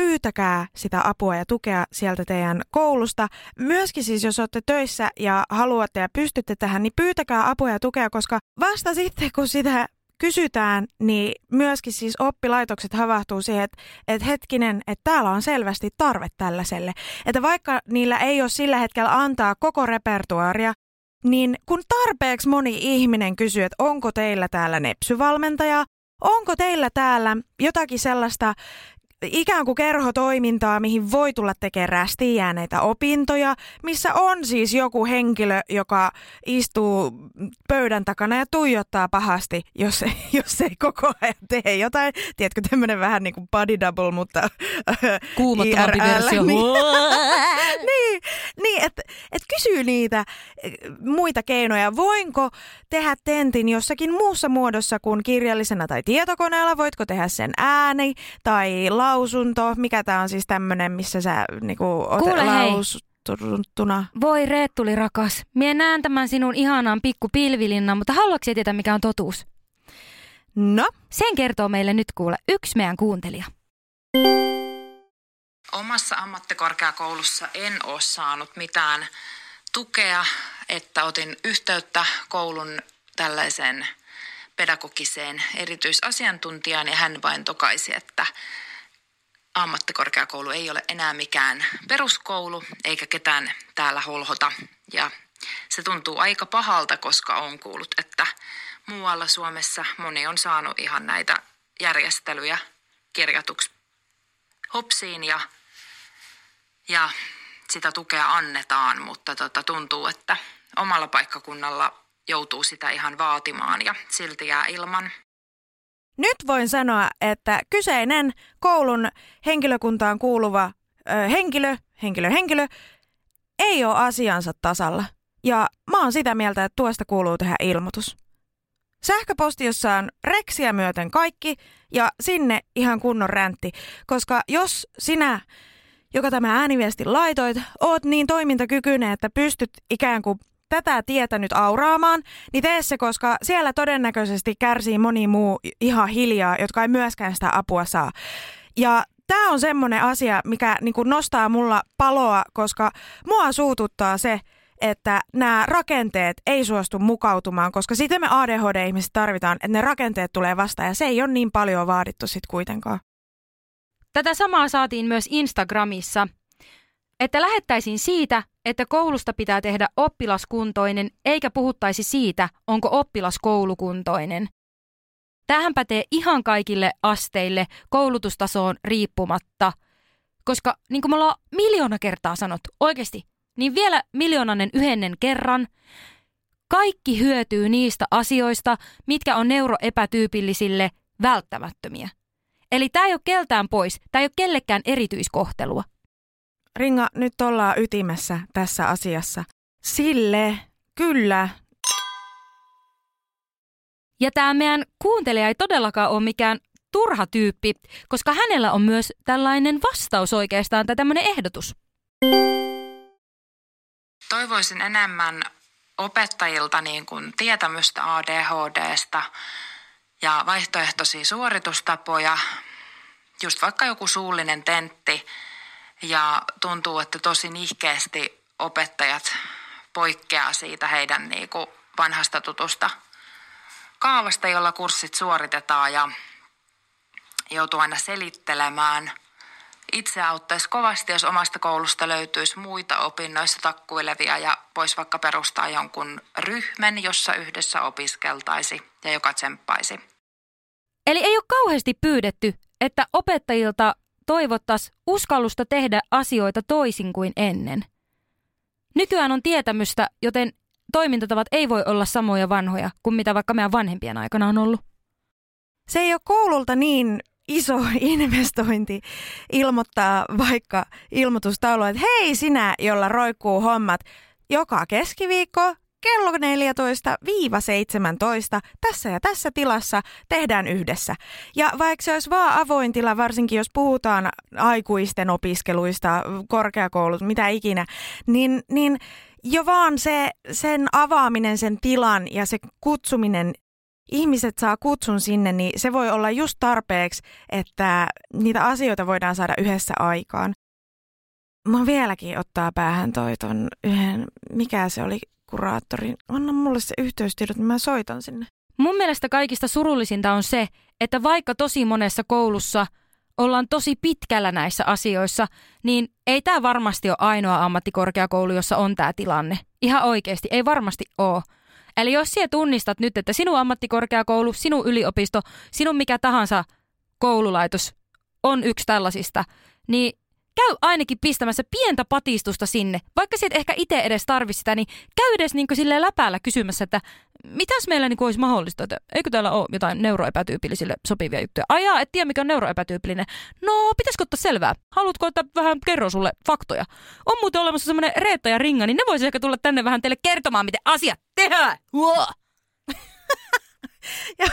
pyytäkää sitä apua ja tukea sieltä teidän koulusta. Myöskin siis, jos olette töissä ja haluatte ja pystytte tähän, niin pyytäkää apua ja tukea, koska vasta sitten, kun sitä kysytään, niin myöskin siis oppilaitokset havahtuu siihen, että, että hetkinen, että täällä on selvästi tarve tällaiselle. Että vaikka niillä ei ole sillä hetkellä antaa koko repertuaria, niin kun tarpeeksi moni ihminen kysyy, että onko teillä täällä nepsyvalmentaja, onko teillä täällä jotakin sellaista ikään kuin kerhotoimintaa, mihin voi tulla tekemään rästiin jääneitä opintoja, missä on siis joku henkilö, joka istuu pöydän takana ja tuijottaa pahasti, jos, jos ei koko ajan tee jotain. Tiedätkö, tämmöinen vähän niin kuin body double, mutta
Kuumottavampi versio.
Niin, niin, niin että et kysyy niitä eh, muita keinoja. Voinko tehdä tentin jossakin muussa muodossa kuin kirjallisena tai tietokoneella? Voitko tehdä sen ääni tai lausunto? Mikä tämä on siis tämmöinen, missä sä niinku, oot
Kuule, hei.
lausuttuna?
Voi Reettuli rakas, mie näen tämän sinun ihanaan pikku pilvilinnan, mutta haluatko tietää mikä on totuus?
No,
Sen kertoo meille nyt kuule yksi meidän kuuntelija.
Omassa ammattikorkeakoulussa en ole saanut mitään
tukea, että otin yhteyttä koulun tällaisen pedagogiseen erityisasiantuntijaan ja hän vain tokaisi, että ammattikorkeakoulu ei ole enää mikään peruskoulu eikä ketään täällä holhota. Ja se tuntuu aika pahalta, koska on kuullut, että muualla Suomessa moni on saanut ihan näitä järjestelyjä kirjatuksi hopsiin ja, ja sitä tukea annetaan, mutta tota, tuntuu, että omalla paikkakunnalla joutuu sitä ihan vaatimaan ja silti jää ilman.
Nyt voin sanoa, että kyseinen koulun henkilökuntaan kuuluva ö, henkilö, henkilö, henkilö, ei ole asiansa tasalla. Ja mä oon sitä mieltä, että tuosta kuuluu tehdä ilmoitus. Sähköposti, jossa on reksiä myöten kaikki ja sinne ihan kunnon räntti. Koska jos sinä, joka tämä ääniviesti laitoit, oot niin toimintakykyinen, että pystyt ikään kuin tätä tietä nyt auraamaan, niin tee se, koska siellä todennäköisesti kärsii moni muu ihan hiljaa, jotka ei myöskään sitä apua saa. Ja tämä on semmoinen asia, mikä niin nostaa mulla paloa, koska mua suututtaa se, että nämä rakenteet ei suostu mukautumaan, koska sitten me ADHD-ihmiset tarvitaan, että ne rakenteet tulee vastaan ja se ei ole niin paljon vaadittu sitten kuitenkaan.
Tätä samaa saatiin myös Instagramissa, että lähettäisiin siitä, että koulusta pitää tehdä oppilaskuntoinen, eikä puhuttaisi siitä, onko oppilas koulukuntoinen. Tähän pätee ihan kaikille asteille koulutustasoon riippumatta, koska niin kuin me ollaan miljoona kertaa sanottu, oikeasti, niin vielä miljoonannen yhennen kerran, kaikki hyötyy niistä asioista, mitkä on neuroepätyypillisille välttämättömiä. Eli tämä ei ole keltään pois, tämä ei ole kellekään erityiskohtelua.
Ringa, nyt ollaan ytimessä tässä asiassa. Sille, kyllä.
Ja tämä meidän kuuntelija ei todellakaan ole mikään turha tyyppi, koska hänellä on myös tällainen vastaus oikeastaan tai tämmöinen ehdotus.
Toivoisin enemmän opettajilta niin kuin tietämystä ADHDsta ja vaihtoehtoisia suoritustapoja, just vaikka joku suullinen tentti, ja tuntuu, että tosi nihkeästi opettajat poikkeaa siitä heidän niin kuin vanhasta tutusta kaavasta, jolla kurssit suoritetaan ja joutuu aina selittelemään. Itse auttaisi kovasti, jos omasta koulusta löytyisi muita opinnoissa takkuilevia ja voisi vaikka perustaa jonkun ryhmän, jossa yhdessä opiskeltaisi ja joka tsemppaisi.
Eli ei ole kauheasti pyydetty, että opettajilta toivottaisiin uskallusta tehdä asioita toisin kuin ennen. Nykyään on tietämystä, joten toimintatavat ei voi olla samoja vanhoja kuin mitä vaikka meidän vanhempien aikana on ollut.
Se ei ole koululta niin iso investointi ilmoittaa vaikka ilmoitustaulua, että hei sinä, jolla roikkuu hommat joka keskiviikko kello 14-17 tässä ja tässä tilassa tehdään yhdessä. Ja vaikka se olisi vaan avoin tila, varsinkin jos puhutaan aikuisten opiskeluista, korkeakoulut, mitä ikinä, niin, niin jo vaan se, sen avaaminen, sen tilan ja se kutsuminen ihmiset saa kutsun sinne, niin se voi olla just tarpeeksi, että niitä asioita voidaan saada yhdessä aikaan. Mä vieläkin ottaa päähän toi ton yhden, mikä se oli, kuraattori, anna mulle se yhteystiedot, niin mä soitan sinne.
Mun mielestä kaikista surullisinta on se, että vaikka tosi monessa koulussa ollaan tosi pitkällä näissä asioissa, niin ei tämä varmasti ole ainoa ammattikorkeakoulu, jossa on tämä tilanne. Ihan oikeasti, ei varmasti ole. Eli jos sinä tunnistat nyt, että sinun ammattikorkeakoulu, sinun yliopisto, sinun mikä tahansa koululaitos on yksi tällaisista, niin käy ainakin pistämässä pientä patistusta sinne. Vaikka sit ehkä itse edes tarvi sitä, niin käy edes niin silleen läpäällä kysymässä, että mitäs meillä niin olisi mahdollista, että eikö täällä ole jotain neuroepätyypillisille sopivia juttuja. Ajaa, et tiedä mikä on neuroepätyypillinen. No, pitäisikö ottaa selvää? Haluatko, että vähän kerro sulle faktoja? On muuten olemassa semmoinen Reetta ja Ringa, niin ne voisi ehkä tulla tänne vähän teille kertomaan, miten asiat tehdään.
ja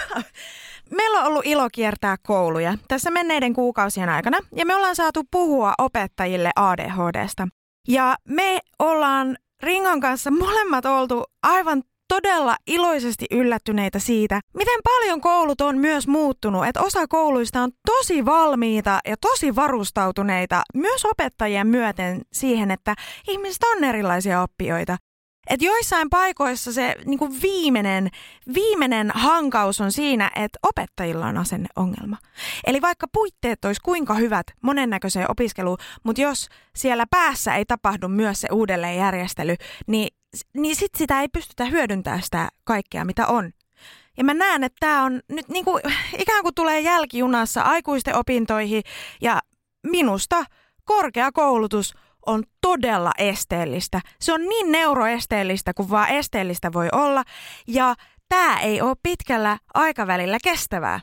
Meillä on ollut ilo kiertää kouluja tässä menneiden kuukausien aikana ja me ollaan saatu puhua opettajille ADHDsta. Ja me ollaan Ringon kanssa molemmat oltu aivan todella iloisesti yllättyneitä siitä, miten paljon koulut on myös muuttunut. Että osa kouluista on tosi valmiita ja tosi varustautuneita myös opettajien myöten siihen, että ihmiset on erilaisia oppijoita. Et joissain paikoissa se niin kuin viimeinen, viimeinen hankaus on siinä, että opettajilla on asenneongelma. Eli vaikka puitteet olisi kuinka hyvät monennäköiseen opiskeluun, mutta jos siellä päässä ei tapahdu myös se uudelleenjärjestely, niin, niin sit sitä ei pystytä hyödyntämään sitä kaikkea, mitä on. Ja mä näen, että tämä on nyt niin kuin, ikään kuin tulee jälkijunassa aikuisten opintoihin ja minusta korkeakoulutus on todella esteellistä. Se on niin neuroesteellistä kuin vaan esteellistä voi olla ja tämä ei ole pitkällä aikavälillä kestävää.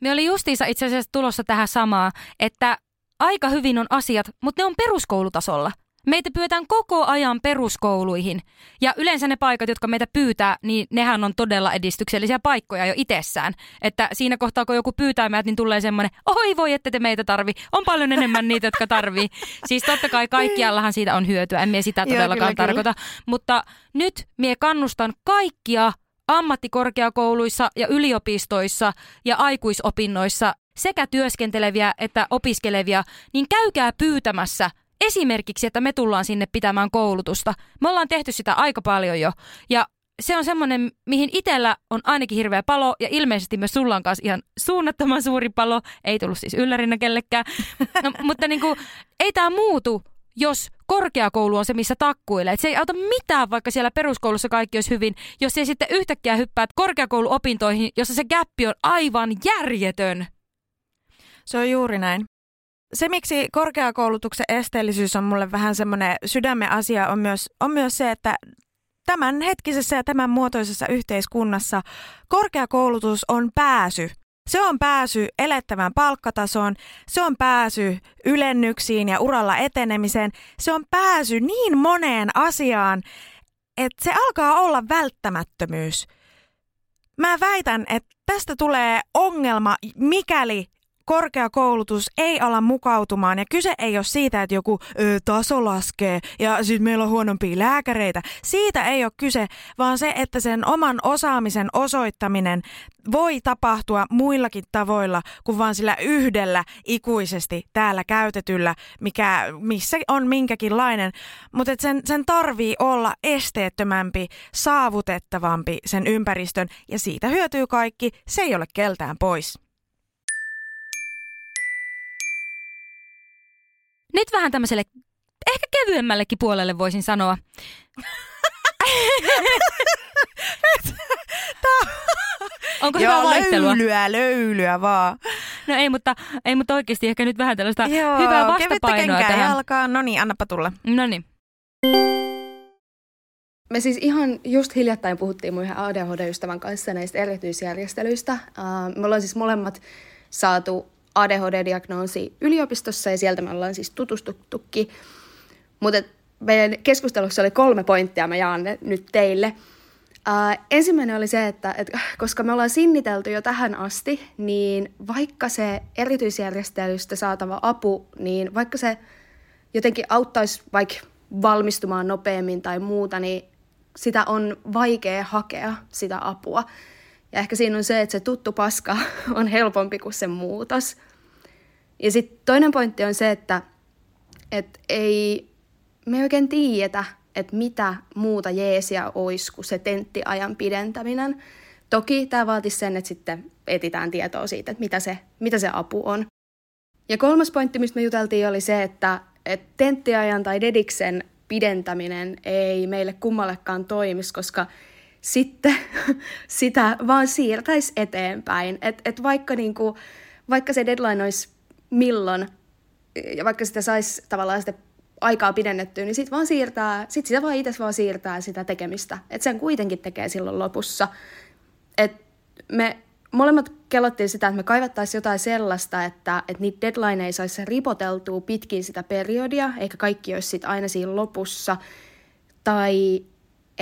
Me oli justiinsa itse asiassa tulossa tähän samaa, että aika hyvin on asiat, mutta ne on peruskoulutasolla. Meitä pyydetään koko ajan peruskouluihin. Ja yleensä ne paikat, jotka meitä pyytää, niin nehän on todella edistyksellisiä paikkoja jo itsessään. Että siinä kohtaa, kun joku pyytää meitä, niin tulee semmoinen, oi voi, että te meitä tarvi. On paljon enemmän niitä, jotka tarvii. Siis totta kai kaikkiallahan siitä on hyötyä, en mie sitä todellakaan Joo, kyllä, tarkoita. Kyllä. Mutta nyt mie kannustan kaikkia ammattikorkeakouluissa ja yliopistoissa ja aikuisopinnoissa sekä työskenteleviä että opiskelevia, niin käykää pyytämässä – esimerkiksi, että me tullaan sinne pitämään koulutusta. Me ollaan tehty sitä aika paljon jo. Ja se on semmoinen, mihin itsellä on ainakin hirveä palo ja ilmeisesti myös sulla on kanssa ihan suunnattoman suuri palo. Ei tullut siis yllärinä kellekään. No, mutta niin kuin, ei tämä muutu, jos korkeakoulu on se, missä takkuilee. Se ei auta mitään, vaikka siellä peruskoulussa kaikki olisi hyvin, jos ei sitten yhtäkkiä hyppäät korkeakouluopintoihin, jossa se gappi on aivan järjetön.
Se on juuri näin se, miksi korkeakoulutuksen esteellisyys on mulle vähän semmoinen sydämen asia, on myös, on myös se, että tämän hetkisessä ja tämän muotoisessa yhteiskunnassa korkeakoulutus on pääsy. Se on pääsy elettävään palkkatasoon, se on pääsy ylennyksiin ja uralla etenemiseen, se on pääsy niin moneen asiaan, että se alkaa olla välttämättömyys. Mä väitän, että tästä tulee ongelma, mikäli korkeakoulutus ei ala mukautumaan ja kyse ei ole siitä, että joku ö, taso laskee ja sitten meillä on huonompia lääkäreitä. Siitä ei ole kyse, vaan se, että sen oman osaamisen osoittaminen voi tapahtua muillakin tavoilla kuin vain sillä yhdellä ikuisesti täällä käytetyllä, mikä, missä on minkäkinlainen. Mutta sen, sen tarvii olla esteettömämpi, saavutettavampi sen ympäristön ja siitä hyötyy kaikki, se ei ole keltään pois.
Nyt vähän tämmöiselle ehkä kevyemmällekin puolelle voisin sanoa. Onko Joo, hyvä vaihtelua?
löylyä, löylyä vaan.
No ei, mutta, ei, mutta oikeasti ehkä nyt vähän tällaista Joo, hyvää vastapainoa tähän.
alkaa. No niin, annapa tulla.
No niin.
Me siis ihan just hiljattain puhuttiin mun ADHD-ystävän kanssa näistä erityisjärjestelyistä. Uh, me ollaan siis molemmat saatu ADHD-diagnoosi yliopistossa ja sieltä me ollaan siis tutustuttukin. Mutta meidän keskustelussa oli kolme pointtia, mä jaan ne nyt teille. Uh, ensimmäinen oli se, että, että koska me ollaan sinnitelty jo tähän asti, niin vaikka se erityisjärjestelystä saatava apu, niin vaikka se jotenkin auttaisi vaikka valmistumaan nopeammin tai muuta, niin sitä on vaikea hakea sitä apua. Ja ehkä siinä on se, että se tuttu paska on helpompi kuin se muutos. Ja sitten toinen pointti on se, että et ei, me ei oikein tiedetä, että mitä muuta jeesia olisi kuin se tenttiajan pidentäminen. Toki tämä vaatisi sen, että sitten etitään tietoa siitä, että mitä se, mitä se apu on. Ja kolmas pointti, mistä me juteltiin, oli se, että, että tenttiajan tai dediksen pidentäminen ei meille kummallekaan toimisi, koska sitten sitä vaan siirtäisi eteenpäin. Et, et vaikka, niinku, vaikka se deadline olisi milloin, ja vaikka sitä saisi tavallaan sitä aikaa pidennettyä, niin sitten vaan siirtää, sit sitä vaan itse vaan siirtää sitä tekemistä. Että sen kuitenkin tekee silloin lopussa. Et me molemmat kelottiin sitä, että me kaivattaisiin jotain sellaista, että, että niitä deadline ei saisi ripoteltua pitkin sitä periodia, eikä kaikki olisi sit aina siinä lopussa. Tai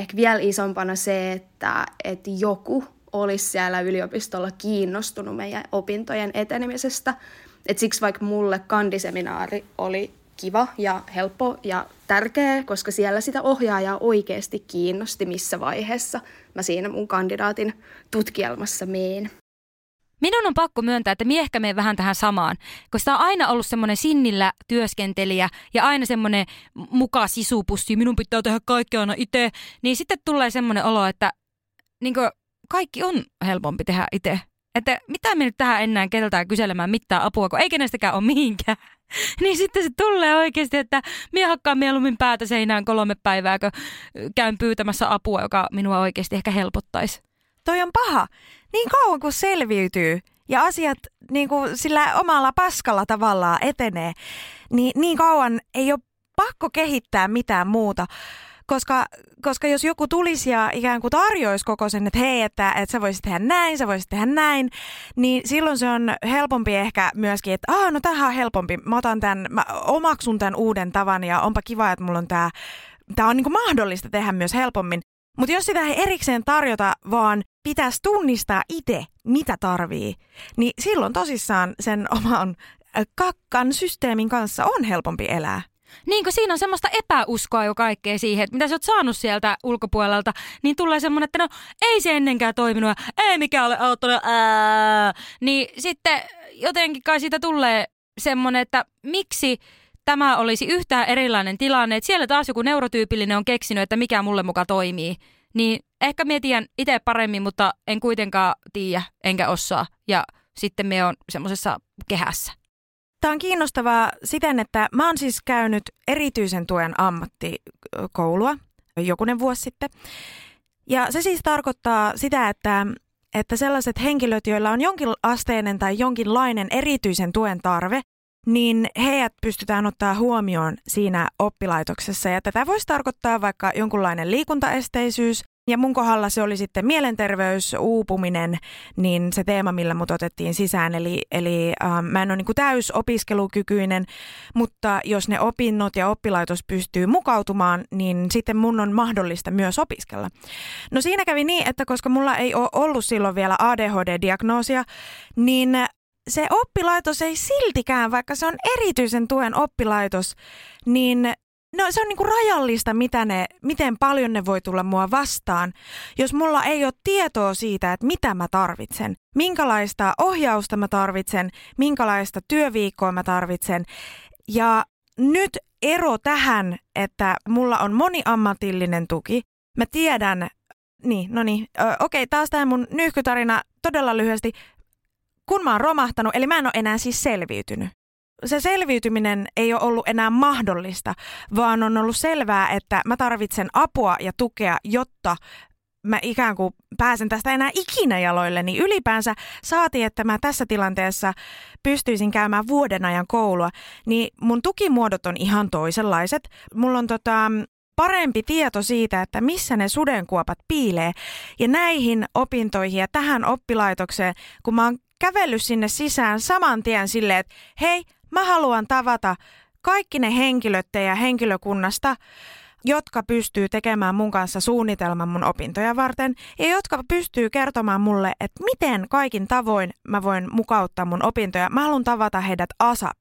ehkä vielä isompana se, että, että joku olisi siellä yliopistolla kiinnostunut meidän opintojen etenemisestä. Et siksi vaikka mulle kandiseminaari oli kiva ja helppo ja tärkeä, koska siellä sitä ohjaajaa oikeasti kiinnosti, missä vaiheessa mä siinä mun kandidaatin tutkielmassa meen.
Minun on pakko myöntää, että mie ehkä menen vähän tähän samaan, koska on aina ollut semmoinen sinnillä työskentelijä ja aina semmoinen muka sisupussi, minun pitää tehdä kaikki aina itse, niin sitten tulee semmoinen olo, että niin kaikki on helpompi tehdä itse. Että mitä me nyt tähän enää keltään kyselemään mitään apua, kun ei kenestäkään ole mihinkään. niin sitten se tulee oikeasti, että minä hakkaan mieluummin päätä seinään kolme päivää, kun käyn pyytämässä apua, joka minua oikeasti ehkä helpottaisi.
Toi on paha. Niin kauan kuin selviytyy ja asiat niin kuin sillä omalla paskalla tavallaan etenee, niin niin kauan ei ole pakko kehittää mitään muuta. Koska, koska jos joku tulisi ja ikään kuin tarjoisi koko sen, että hei, että, että sä voisit tehdä näin, sä voisit tehdä näin, niin silloin se on helpompi ehkä myöskin, että ah, no tämähän on helpompi, mä otan tämän, mä omaksun tämän uuden tavan ja onpa kiva, että mulla on tämä, tämä on niin kuin mahdollista tehdä myös helpommin. Mutta jos sitä ei erikseen tarjota, vaan pitäisi tunnistaa itse, mitä tarvii, niin silloin tosissaan sen oman kakkan systeemin kanssa on helpompi elää.
Niin kuin siinä on semmoista epäuskoa jo kaikkea siihen, että mitä sä oot saanut sieltä ulkopuolelta, niin tulee semmoinen, että no ei se ennenkään toiminut, ei mikään ole auttanut, ää. Niin sitten jotenkin kai siitä tulee semmoinen, että miksi tämä olisi yhtään erilainen tilanne, että siellä taas joku neurotyypillinen on keksinyt, että mikä mulle muka toimii. Niin ehkä mietitään itse paremmin, mutta en kuitenkaan tiedä, enkä osaa. Ja sitten me on semmoisessa kehässä.
Tämä on kiinnostavaa siten, että mä oon siis käynyt erityisen tuen ammattikoulua jokunen vuosi sitten. Ja se siis tarkoittaa sitä, että, että sellaiset henkilöt, joilla on jonkinasteinen tai jonkinlainen erityisen tuen tarve, niin heidät pystytään ottaa huomioon siinä oppilaitoksessa. Ja tätä voisi tarkoittaa vaikka jonkunlainen liikuntaesteisyys, ja mun kohdalla se oli sitten mielenterveys, uupuminen, niin se teema, millä mut otettiin sisään. Eli, eli äh, mä en ole niin täysopiskelukykyinen, mutta jos ne opinnot ja oppilaitos pystyy mukautumaan, niin sitten mun on mahdollista myös opiskella. No siinä kävi niin, että koska mulla ei ole ollut silloin vielä ADHD-diagnoosia, niin se oppilaitos ei siltikään, vaikka se on erityisen tuen oppilaitos, niin No se on niinku rajallista, mitä ne, miten paljon ne voi tulla mua vastaan, jos mulla ei ole tietoa siitä, että mitä mä tarvitsen, minkälaista ohjausta mä tarvitsen, minkälaista työviikkoa mä tarvitsen. Ja nyt ero tähän, että mulla on moniammatillinen tuki. Mä tiedän, niin, no niin, okei, taas tämä mun nyhkytarina todella lyhyesti. Kun mä oon romahtanut, eli mä en ole enää siis selviytynyt se selviytyminen ei ole ollut enää mahdollista, vaan on ollut selvää, että mä tarvitsen apua ja tukea, jotta mä ikään kuin pääsen tästä enää ikinä jaloille, niin ylipäänsä saatiin, että mä tässä tilanteessa pystyisin käymään vuoden ajan koulua, niin mun tukimuodot on ihan toisenlaiset. Mulla on tota, parempi tieto siitä, että missä ne sudenkuopat piilee. Ja näihin opintoihin ja tähän oppilaitokseen, kun mä oon kävellyt sinne sisään saman tien silleen, että hei, Mä haluan tavata kaikki ne henkilöt ja henkilökunnasta, jotka pystyy tekemään mun kanssa suunnitelman mun opintoja varten ja jotka pystyy kertomaan mulle, että miten kaikin tavoin mä voin mukauttaa mun opintoja. Mä haluan tavata heidät ASAP.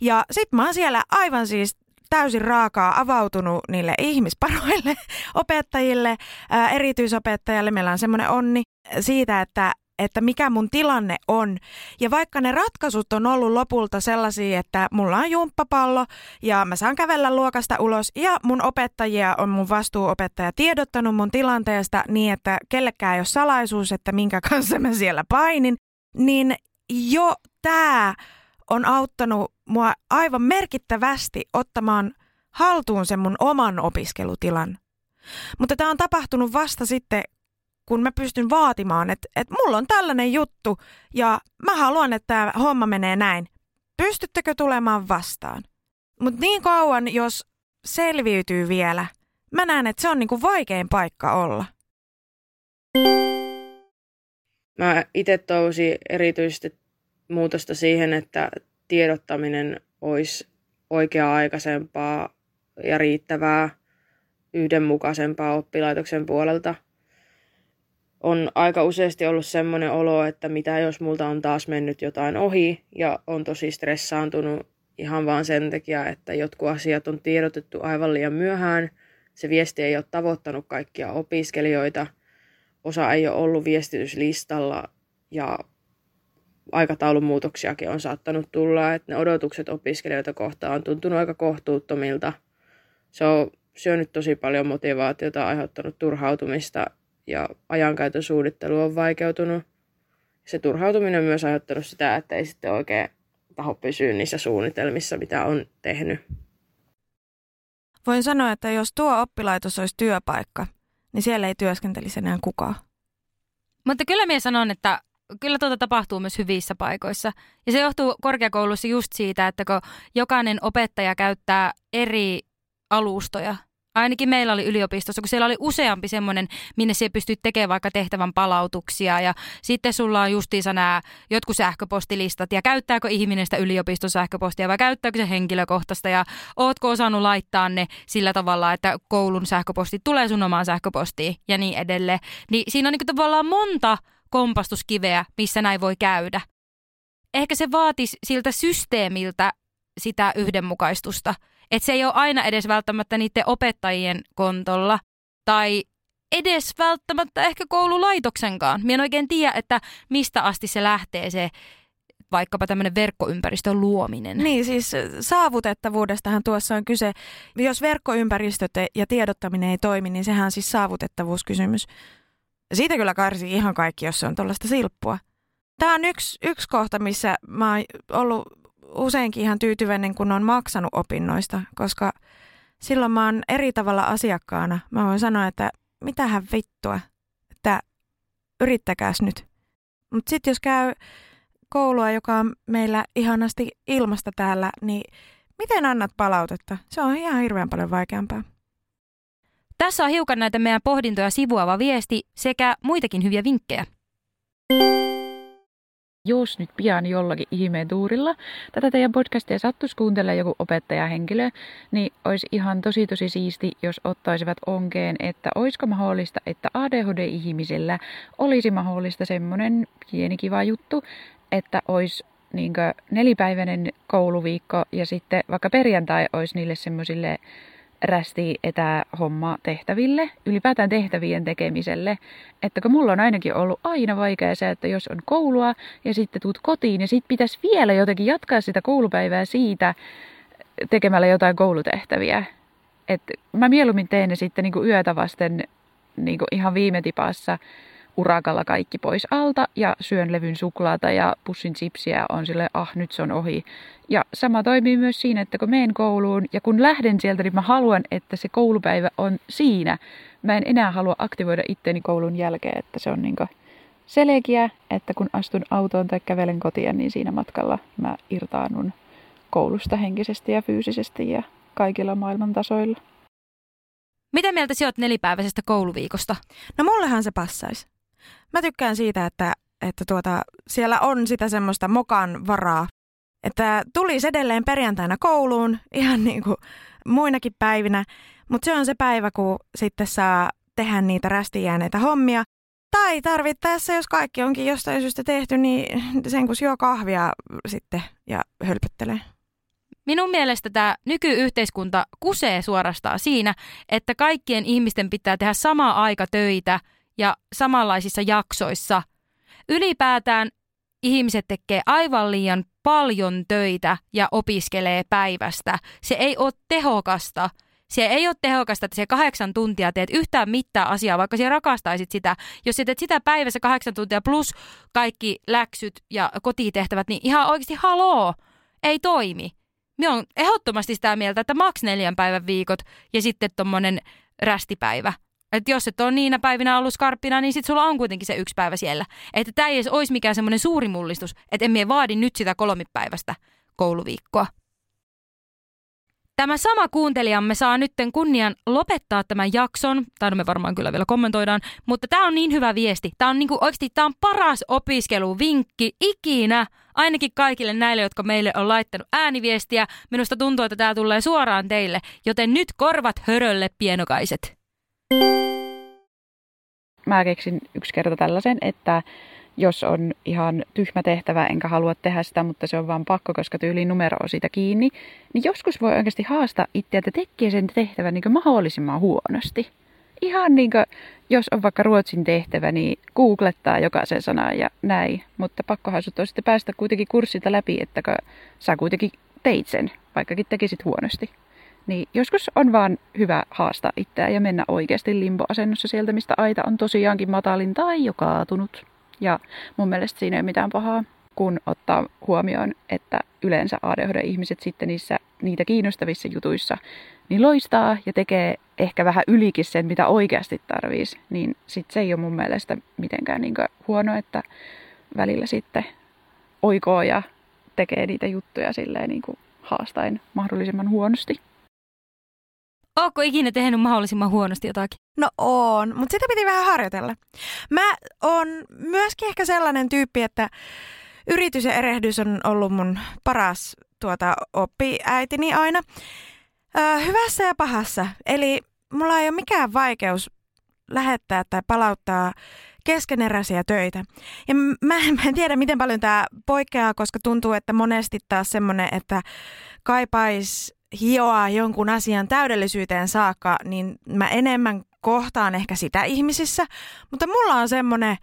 Ja sit mä oon siellä aivan siis täysin raakaa avautunut niille ihmisparoille, opettajille, ää, erityisopettajalle. Meillä on semmoinen onni siitä, että että mikä mun tilanne on. Ja vaikka ne ratkaisut on ollut lopulta sellaisia, että mulla on jumppapallo ja mä saan kävellä luokasta ulos ja mun opettajia on mun vastuuopettaja tiedottanut mun tilanteesta niin, että kellekään ei ole salaisuus, että minkä kanssa mä siellä painin, niin jo tämä on auttanut mua aivan merkittävästi ottamaan haltuun sen mun oman opiskelutilan. Mutta tämä on tapahtunut vasta sitten, kun mä pystyn vaatimaan, että, että mulla on tällainen juttu ja mä haluan, että tämä homma menee näin. Pystyttekö tulemaan vastaan? Mutta niin kauan, jos selviytyy vielä, mä näen, että se on niinku vaikein paikka olla.
Mä itse tousin erityisesti muutosta siihen, että tiedottaminen olisi oikea-aikaisempaa ja riittävää, yhdenmukaisempaa oppilaitoksen puolelta – on aika useasti ollut semmoinen olo, että mitä jos multa on taas mennyt jotain ohi ja on tosi stressaantunut ihan vaan sen takia, että jotkut asiat on tiedotettu aivan liian myöhään. Se viesti ei ole tavoittanut kaikkia opiskelijoita. Osa ei ole ollut viestityslistalla ja aikataulun muutoksiakin on saattanut tulla, että ne odotukset opiskelijoita kohtaan on tuntunut aika kohtuuttomilta. Se on syönyt tosi paljon motivaatiota, aiheuttanut turhautumista ja ajankäytön suunnittelu on vaikeutunut. Se turhautuminen on myös aiheuttanut sitä, että ei sitten oikein taho pysyä niissä suunnitelmissa, mitä on tehnyt.
Voin sanoa, että jos tuo oppilaitos olisi työpaikka, niin siellä ei työskentelisi enää kukaan.
Mutta kyllä minä sanon, että kyllä tuota tapahtuu myös hyvissä paikoissa. Ja se johtuu korkeakoulussa just siitä, että kun jokainen opettaja käyttää eri alustoja Ainakin meillä oli yliopistossa, kun siellä oli useampi semmoinen, minne se pystyy tekemään vaikka tehtävän palautuksia. Ja sitten sulla on justiinsa nämä jotkut sähköpostilistat ja käyttääkö ihminen sitä yliopiston sähköpostia vai käyttääkö se henkilökohtaista ja ootko osannut laittaa ne sillä tavalla, että koulun sähköposti tulee sun omaan sähköpostiin ja niin edelleen. Niin siinä on niin tavallaan monta kompastuskiveä, missä näin voi käydä. Ehkä se vaatisi siltä systeemiltä sitä yhdenmukaistusta – että se ei ole aina edes välttämättä niiden opettajien kontolla tai edes välttämättä ehkä koululaitoksenkaan. Minä en oikein tiedä, että mistä asti se lähtee se vaikkapa tämmöinen verkkoympäristön luominen.
Niin, siis saavutettavuudestahan tuossa on kyse. Jos verkkoympäristöt ja tiedottaminen ei toimi, niin sehän on siis saavutettavuuskysymys. Siitä kyllä karsii ihan kaikki, jos se on tuollaista silppua. Tämä on yksi, yksi kohta, missä mä oon ollut useinkin ihan tyytyväinen, kun on maksanut opinnoista, koska silloin mä oon eri tavalla asiakkaana. Mä voin sanoa, että mitähän vittua, että yrittäkääs nyt. Mutta sitten jos käy koulua, joka on meillä ihanasti ilmasta täällä, niin miten annat palautetta? Se on ihan hirveän paljon vaikeampaa.
Tässä on hiukan näitä meidän pohdintoja sivuava viesti sekä muitakin hyviä vinkkejä
jos nyt pian jollakin ihmeen tuurilla. Tätä teidän podcastia sattuisi kuuntelemaan joku opettajahenkilö, niin olisi ihan tosi tosi siisti, jos ottaisivat onkeen, että olisiko mahdollista, että ADHD-ihmisellä olisi mahdollista semmoinen pieni kiva juttu, että olisi niin nelipäiväinen kouluviikko ja sitten vaikka perjantai olisi niille semmoisille rästi etähomma tehtäville, ylipäätään tehtävien tekemiselle. Että kun mulla on ainakin ollut aina vaikea se, että jos on koulua ja sitten tuut kotiin ja sitten pitäisi vielä jotenkin jatkaa sitä koulupäivää siitä tekemällä jotain koulutehtäviä. että mä mieluummin teen ne sitten niin yötä vasten niin ihan viime tipassa urakalla kaikki pois alta ja syön levyn suklaata ja pussin chipsiä on sille ah nyt se on ohi. Ja sama toimii myös siinä, että kun menen kouluun ja kun lähden sieltä, niin mä haluan, että se koulupäivä on siinä. Mä en enää halua aktivoida itteni koulun jälkeen, että se on niin selkeä, että kun astun autoon tai kävelen kotiin, niin siinä matkalla mä irtaannun koulusta henkisesti ja fyysisesti ja kaikilla maailman tasoilla.
Mitä mieltä sä oot nelipäiväisestä kouluviikosta?
No mullehan se passaisi. Mä tykkään siitä, että, että tuota, siellä on sitä semmoista mokan varaa, että tulisi edelleen perjantaina kouluun ihan niin kuin muinakin päivinä, mutta se on se päivä, kun sitten saa tehdä niitä rästijääneitä hommia. Tai tarvittaessa, jos kaikki onkin jostain syystä tehty, niin sen kun juo kahvia sitten ja hölpöttelee.
Minun mielestä tämä nykyyhteiskunta kusee suorastaan siinä, että kaikkien ihmisten pitää tehdä samaa aika töitä – ja samanlaisissa jaksoissa. Ylipäätään ihmiset tekee aivan liian paljon töitä ja opiskelee päivästä. Se ei ole tehokasta. Se ei ole tehokasta, että se kahdeksan tuntia teet yhtään mitään asiaa, vaikka sinä rakastaisit sitä. Jos teet sitä päivässä kahdeksan tuntia plus kaikki läksyt ja kotitehtävät, niin ihan oikeasti haloo, ei toimi. Minä on ehdottomasti sitä mieltä, että maks neljän päivän viikot ja sitten tuommoinen rästipäivä – että jos et ole niinä päivinä ollut skarppina, niin sitten sulla on kuitenkin se yksi päivä siellä. Että tämä ei edes olisi mikään semmoinen suuri mullistus, että emme vaadi nyt sitä kolmipäiväistä kouluviikkoa. Tämä sama kuuntelijamme saa nytten kunnian lopettaa tämän jakson, tai me varmaan kyllä vielä kommentoidaan, mutta tämä on niin hyvä viesti. Tämä on niinku oikeasti tämä on paras opiskeluvinkki ikinä, ainakin kaikille näille, jotka meille on laittanut ääniviestiä. Minusta tuntuu, että tämä tulee suoraan teille, joten nyt korvat hörölle pienokaiset
mä keksin yksi kerta tällaisen, että jos on ihan tyhmä tehtävä, enkä halua tehdä sitä, mutta se on vaan pakko, koska tyyliin numero on siitä kiinni, niin joskus voi oikeasti haastaa itseä, että tekee sen tehtävän niin mahdollisimman huonosti. Ihan niin kuin, jos on vaikka ruotsin tehtävä, niin googlettaa jokaisen sanan ja näin. Mutta pakkohan sut on sitten päästä kuitenkin kurssilta läpi, että sä kuitenkin teit sen, vaikkakin tekisit huonosti. Niin joskus on vaan hyvä haastaa itseä ja mennä oikeasti limboasennossa sieltä, mistä aita on tosiaankin matalin tai jo kaatunut. Ja mun mielestä siinä ei ole mitään pahaa, kun ottaa huomioon, että yleensä ADHD-ihmiset sitten niissä niitä kiinnostavissa jutuissa niin loistaa ja tekee ehkä vähän ylikin sen, mitä oikeasti tarvitsisi, niin sitten se ei ole mun mielestä mitenkään niin huono, että välillä sitten oikoo ja tekee niitä juttuja silleen niin kuin haastain mahdollisimman huonosti.
Ootko ikinä tehnyt mahdollisimman huonosti jotakin?
No on, mutta sitä piti vähän harjoitella. Mä oon myöskin ehkä sellainen tyyppi, että yritys ja erehdys on ollut mun paras tuota, oppiäitini aina. Ö, hyvässä ja pahassa. Eli mulla ei ole mikään vaikeus lähettää tai palauttaa keskeneräisiä töitä. Ja mä, mä en tiedä, miten paljon tämä poikkeaa, koska tuntuu, että monesti taas semmoinen, että kaipais hioa jonkun asian täydellisyyteen saakka, niin mä enemmän kohtaan ehkä sitä ihmisissä. Mutta mulla on semmoinen,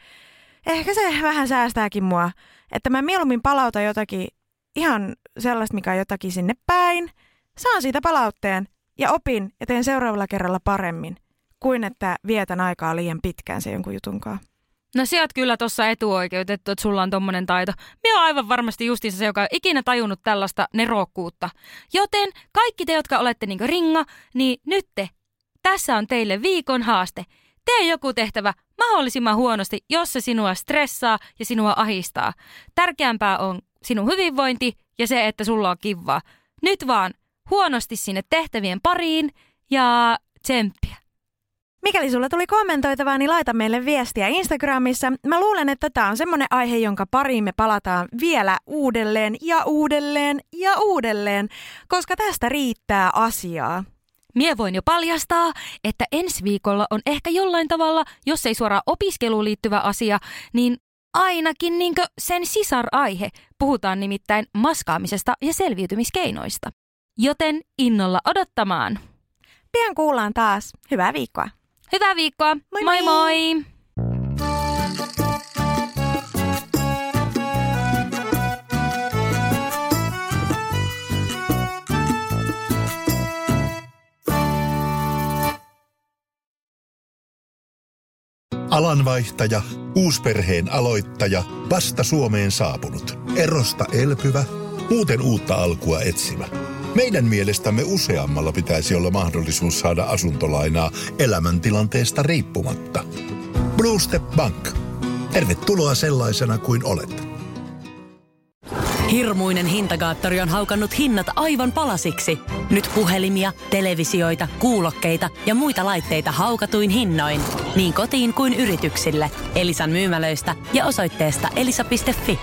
ehkä se vähän säästääkin mua, että mä mieluummin palautan jotakin ihan sellaista, mikä on jotakin sinne päin. Saan siitä palautteen ja opin ja teen seuraavalla kerralla paremmin, kuin että vietän aikaa liian pitkään se jonkun jutunkaan.
No sä oot kyllä tuossa etuoikeutettu, että sulla on tommonen taito. Me on aivan varmasti justiinsa se, joka on ikinä tajunnut tällaista nerokkuutta. Joten kaikki te, jotka olette niinku ringa, niin nyt te, tässä on teille viikon haaste. Tee joku tehtävä mahdollisimman huonosti, jos se sinua stressaa ja sinua ahistaa. Tärkeämpää on sinun hyvinvointi ja se, että sulla on kivaa. Nyt vaan huonosti sinne tehtävien pariin ja tsemppiä.
Mikäli sulla tuli kommentoitavaa, niin laita meille viestiä Instagramissa. Mä luulen, että tämä on semmoinen aihe, jonka pariin me palataan vielä uudelleen ja uudelleen ja uudelleen, koska tästä riittää asiaa.
Mie voin jo paljastaa, että ensi viikolla on ehkä jollain tavalla, jos ei suoraan opiskeluun liittyvä asia, niin ainakin niinkö sen sisaraihe. Puhutaan nimittäin maskaamisesta ja selviytymiskeinoista. Joten innolla odottamaan.
Pian kuullaan taas. Hyvää viikkoa.
Hyvää viikkoa. Moi moi! moi.
Alanvaihtaja, uusperheen aloittaja, vasta Suomeen saapunut, erosta elpyvä, muuten uutta alkua etsimä. Meidän mielestämme useammalla pitäisi olla mahdollisuus saada asuntolainaa elämäntilanteesta riippumatta. Blue Step Bank. Tervetuloa sellaisena kuin olet.
Hirmuinen hintakaattori on haukannut hinnat aivan palasiksi. Nyt puhelimia, televisioita, kuulokkeita ja muita laitteita haukatuin hinnoin. Niin kotiin kuin yrityksille. Elisan myymälöistä ja osoitteesta elisa.fi.